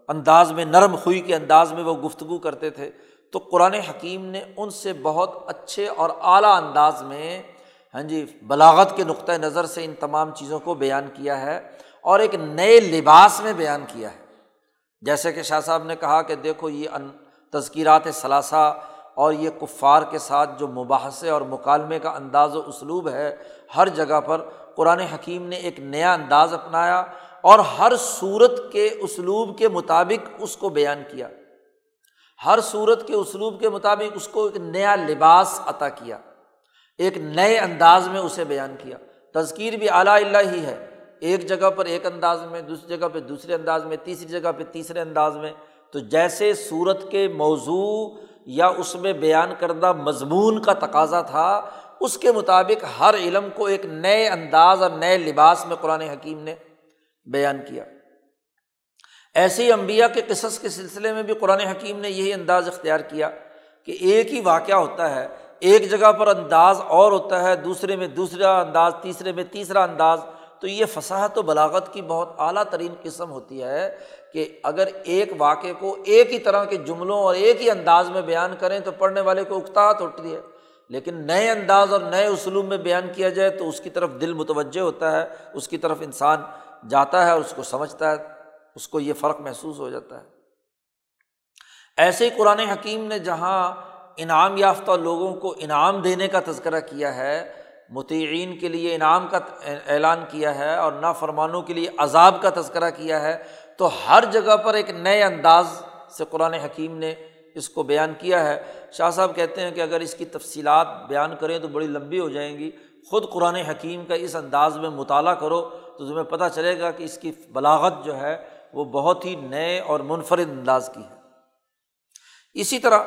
انداز میں، نرم خوئی کے انداز میں وہ گفتگو کرتے تھے۔ تو قرآن حکیم نے ان سے بہت اچھے اور اعلیٰ انداز میں ہاں جی بلاغت کے نقطۂ نظر سے ان تمام چیزوں کو بیان کیا ہے اور ایک نئے لباس میں بیان کیا ہے۔ جیسے کہ شاہ صاحب نے کہا کہ دیکھو، یہ ان تذکیرات ثلاثہ اور یہ کفار کے ساتھ جو مباحثے اور مکالمے کا انداز و اسلوب ہے، ہر جگہ پر قرآن حکیم نے ایک نیا انداز اپنایا۔ اور ہر صورت کے اسلوب کے مطابق اس کو بیان کیا۔ ہر صورت کے اسلوب کے مطابق اس کو ایک نیا لباس عطا کیا۔ ایک نئے انداز میں اسے بیان کیا۔ تذکیر بھی اعلیٰ اللہ ہی ہے۔ ایک جگہ پر ایک انداز میں دوسری جگہ پہ دوسرے انداز میں، تیسری جگہ پہ تیسرے انداز میں۔ تو جیسے صورت کے موضوع یا اس میں بیان کردہ مضمون کا تقاضا تھا، اس کے مطابق ہر علم کو ایک نئے انداز اور نئے لباس میں قرآن حکیم نے بیان کیا۔ ایسے ہی امبیا کے قصص کے سلسلے میں بھی قرآن حکیم نے یہی انداز اختیار کیا کہ ایک ہی واقعہ ہوتا ہے، ایک جگہ پر انداز اور ہوتا ہے، دوسرے میں دوسرا انداز، تیسرے میں تیسرا انداز۔ تو یہ فصاحت و بلاغت کی بہت اعلیٰ ترین قسم ہوتی ہے کہ اگر ایک واقعے کو ایک ہی طرح کے جملوں اور ایک ہی انداز میں بیان کریں تو پڑھنے والے کو اکتاحت ہوتی ہے۔ لیکن نئے انداز اور نئے اسلوب میں بیان کیا جائے تو اس کی طرف دل متوجہ ہوتا ہے، اس کی طرف انسان جاتا ہے اور اس کو سمجھتا ہے، اس کو یہ فرق محسوس ہو جاتا ہے۔ ایسے ہی قرآن حکیم نے جہاں انعام یافتہ لوگوں کو انعام دینے کا تذکرہ کیا ہے متعین کے لیے انعام کا اعلان کیا ہے اور نافرمانوں کے لیے عذاب کا تذکرہ کیا ہے، تو ہر جگہ پر ایک نئے انداز سے قرآن حکیم نے اس کو بیان کیا ہے۔ شاہ صاحب کہتے ہیں کہ اگر اس کی تفصیلات بیان کریں تو بڑی لمبی ہو جائیں گی۔ خود قرآن حکیم کا اس انداز میں مطالعہ کرو۔ تو تمہیں پتہ چلے گا کہ اس کی بلاغت جو ہے وہ بہت ہی نئے اور منفرد انداز کی ہے۔ اسی طرح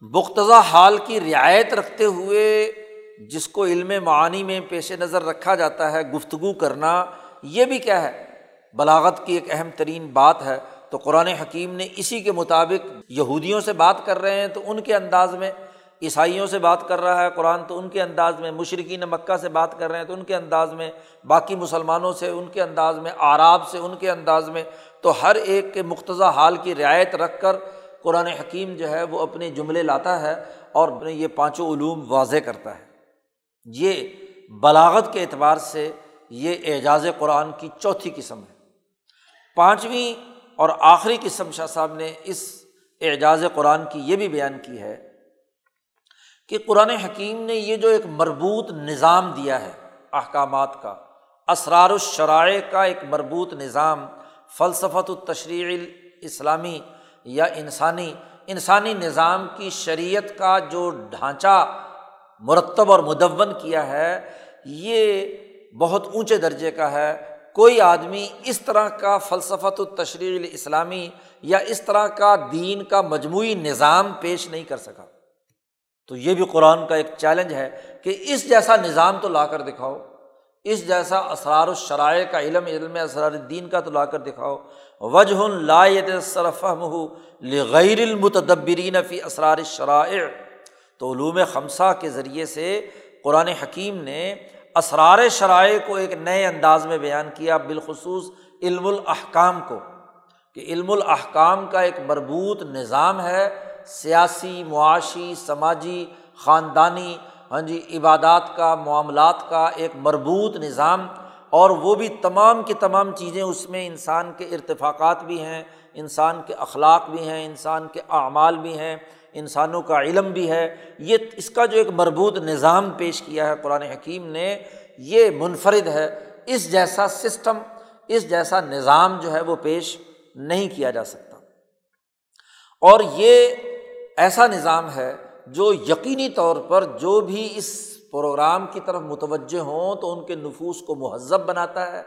بختضہ حال کی رعایت رکھتے ہوئے جس کو علم معانی میں پیش نظر رکھا جاتا ہے، گفتگو کرنا، یہ بھی کیا ہے؟ بلاغت کی ایک اہم ترین بات ہے۔ تو قرآن حکیم نے اسی کے مطابق یہودیوں سے بات کر رہے ہیں، تو ان کے انداز میں عیسائیوں سے بات کر رہا ہے، قرآن تو ان کے انداز میں مشرقین مکہ سے بات کر رہے ہیں تو ان کے انداز میں، باقی مسلمانوں سے ان کے انداز میں آراب سے ان کے انداز میں۔ تو ہر ایک کے مختصہ حال کی رعایت رکھ کر قرآن حکیم جو ہے وہ اپنے جملے لاتا ہے اور یہ پانچوں علوم واضح کرتا ہے۔ یہ بلاغت کے اعتبار سے یہ اعجاز قرآن کی چوتھی قسم ہے۔ پانچویں اور آخری قسم شاہ صاحب نے اس اعجاز قرآن کی یہ بھی بیان کی ہے کہ قرآن حکیم نے یہ جو ایک مربوط نظام دیا ہے احکامات کا، اسرار الشرائع کا ایک مربوط نظام فلسفت التشریع اسلامی یا انسانی انسانی نظام کی شریعت کا جو ڈھانچہ مرتب اور مدون کیا ہے، یہ بہت اونچے درجے کا ہے۔ کوئی آدمی اس طرح کا فلسفت التشریع اسلامی یا اس طرح کا دین کا مجموعی نظام پیش نہیں کر سکا۔ تو یہ بھی قرآن کا ایک چیلنج ہے کہ اس جیسا نظام تو لا کر دکھاؤ، اس جیسا اسرار الشرائع کا علم علم اسرار الدین کا تو لا کر دکھاؤ۔ وجہ لا صرفم غیر المتدبرین فی اسرار الشرائع۔ تو علوم خمسہ کے ذریعے سے قرآن حکیم نے اسرار شرائع کو ایک نئے انداز میں بیان کیا، بالخصوص علم الاحکام کو، کہ علم الاحکام کا ایک مربوط نظام ہے سیاسی، معاشی، سماجی، خاندانی ہاں جی عبادات کا، معاملات کا ایک مربوط نظام اور وہ بھی تمام کی تمام چیزیں اس میں انسان کے ارتفاقات بھی ہیں، انسان کے اخلاق بھی ہیں، انسان کے اعمال بھی ہیں، انسانوں کا علم بھی ہے۔ یہ اس کا جو ایک مربوط نظام پیش کیا ہے قرآن حکیم نے، یہ منفرد ہے۔ اس جیسا سسٹم، اس جیسا نظام جو ہے وہ پیش نہیں کیا جا سکتا۔ اور یہ ایسا نظام ہے جو یقینی طور پر جو بھی اس پروگرام کی طرف متوجہ ہوں تو ان کے نفوس کو مہذب بناتا ہے،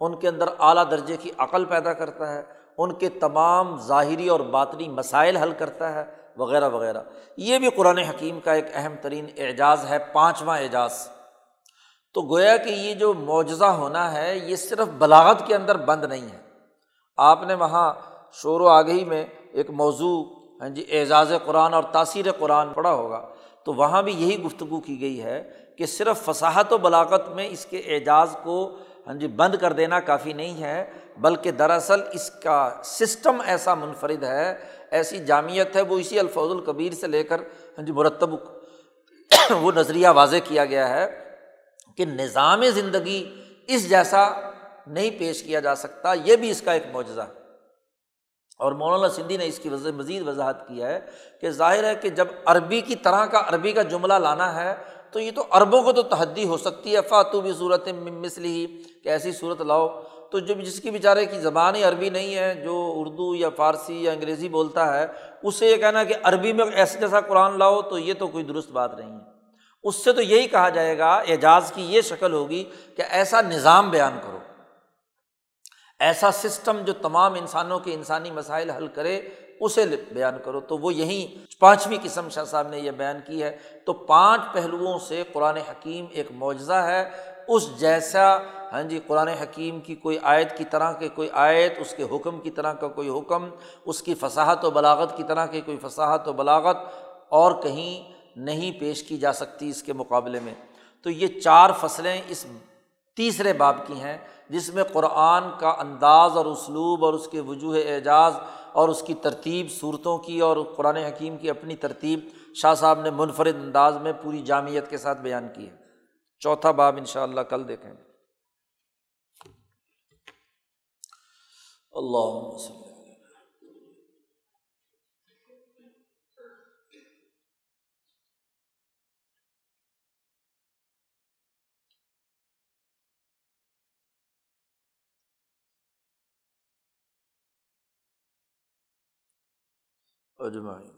ان کے اندر اعلیٰ درجے کی عقل پیدا کرتا ہے، ان کے تمام ظاہری اور باطنی مسائل حل کرتا ہے، وغیرہ وغیرہ۔ یہ بھی قرآن حکیم کا ایک اہم ترین اعجاز ہے، پانچواں اعجاز۔ تو گویا کہ یہ جو معجزہ ہونا ہے، یہ صرف بلاغت کے اندر بند نہیں ہے۔ آپ نے وہاں شور و آگہی میں ایک موضوع ہاں جی اعزاز قرآن اور تاثیر قرآن پڑھا ہوگا۔ تو وہاں بھی یہی گفتگو کی گئی ہے کہ صرف فصاحت و بلاغت میں اس کے اعجاز کو ہاں جی بند کر دینا کافی نہیں ہے، بلکہ دراصل اس کا سسٹم ایسا منفرد ہے، ایسی جامعت ہے، وہ اسی الفوظ القبیر سے لے کر ہاں جی مرتب وہ نظریہ واضح کیا گیا ہے کہ نظام زندگی اس جیسا نہیں پیش کیا جا سکتا، یہ بھی اس کا ایک معجزہ ہے۔ اور مولانا سندھی نے اس کی وجہ مزید وضاحت کیا ہے کہ ظاہر ہے کہ جب عربی کی طرح کا عربی کا جملہ لانا ہے، تو یہ تو عربوں کو تو تحدی ہو سکتی ہے۔ فاتو بھی صورت مسلی ہی، کہ ایسی صورت لاؤ۔ تو جب جس کی بیچارے کی زبان ہی عربی نہیں ہے، جو اردو یا فارسی یا انگریزی بولتا ہے اس سے یہ کہنا کہ عربی میں ایسے جیسا قرآن لاؤ تو یہ تو کوئی درست بات نہیں ہے۔ اس سے تو یہی کہا جائے گا، اعجاز کی یہ شکل ہوگی کہ ایسا نظام بیان کرو۔ ایسا سسٹم جو تمام انسانوں کے انسانی مسائل حل کرے، اسے بیان کرو۔ تو وہ یہیں پانچویں قسم شاہ صاحب نے یہ بیان کی ہے۔ تو پانچ پہلوؤں سے قرآن حکیم ایک معجزہ ہے۔ اس جیسا ہاں جی قرآن حکیم کی کوئی آیت کی طرح کے کوئی آیت، اس کے حکم کی طرح کا کوئی حکم، اس کی فصاحت و بلاغت کی طرح کی کوئی فصاحت و بلاغت اور کہیں نہیں پیش کی جا سکتی اس کے مقابلے میں۔ تو یہ چار فصلیں اس تیسرے باب کی ہیں۔ جس میں قرآن کا انداز اور اسلوب اور اس کے وجوہ اعجاز اور اس کی ترتیب صورتوں کی اور قرآن حکیم کی اپنی ترتیب شاہ صاحب نے منفرد انداز میں پوری جامعت کے ساتھ بیان کی ہے۔ چوتھا باب ان شاء اللہ کل دیکھیں اللہ اجمعین۔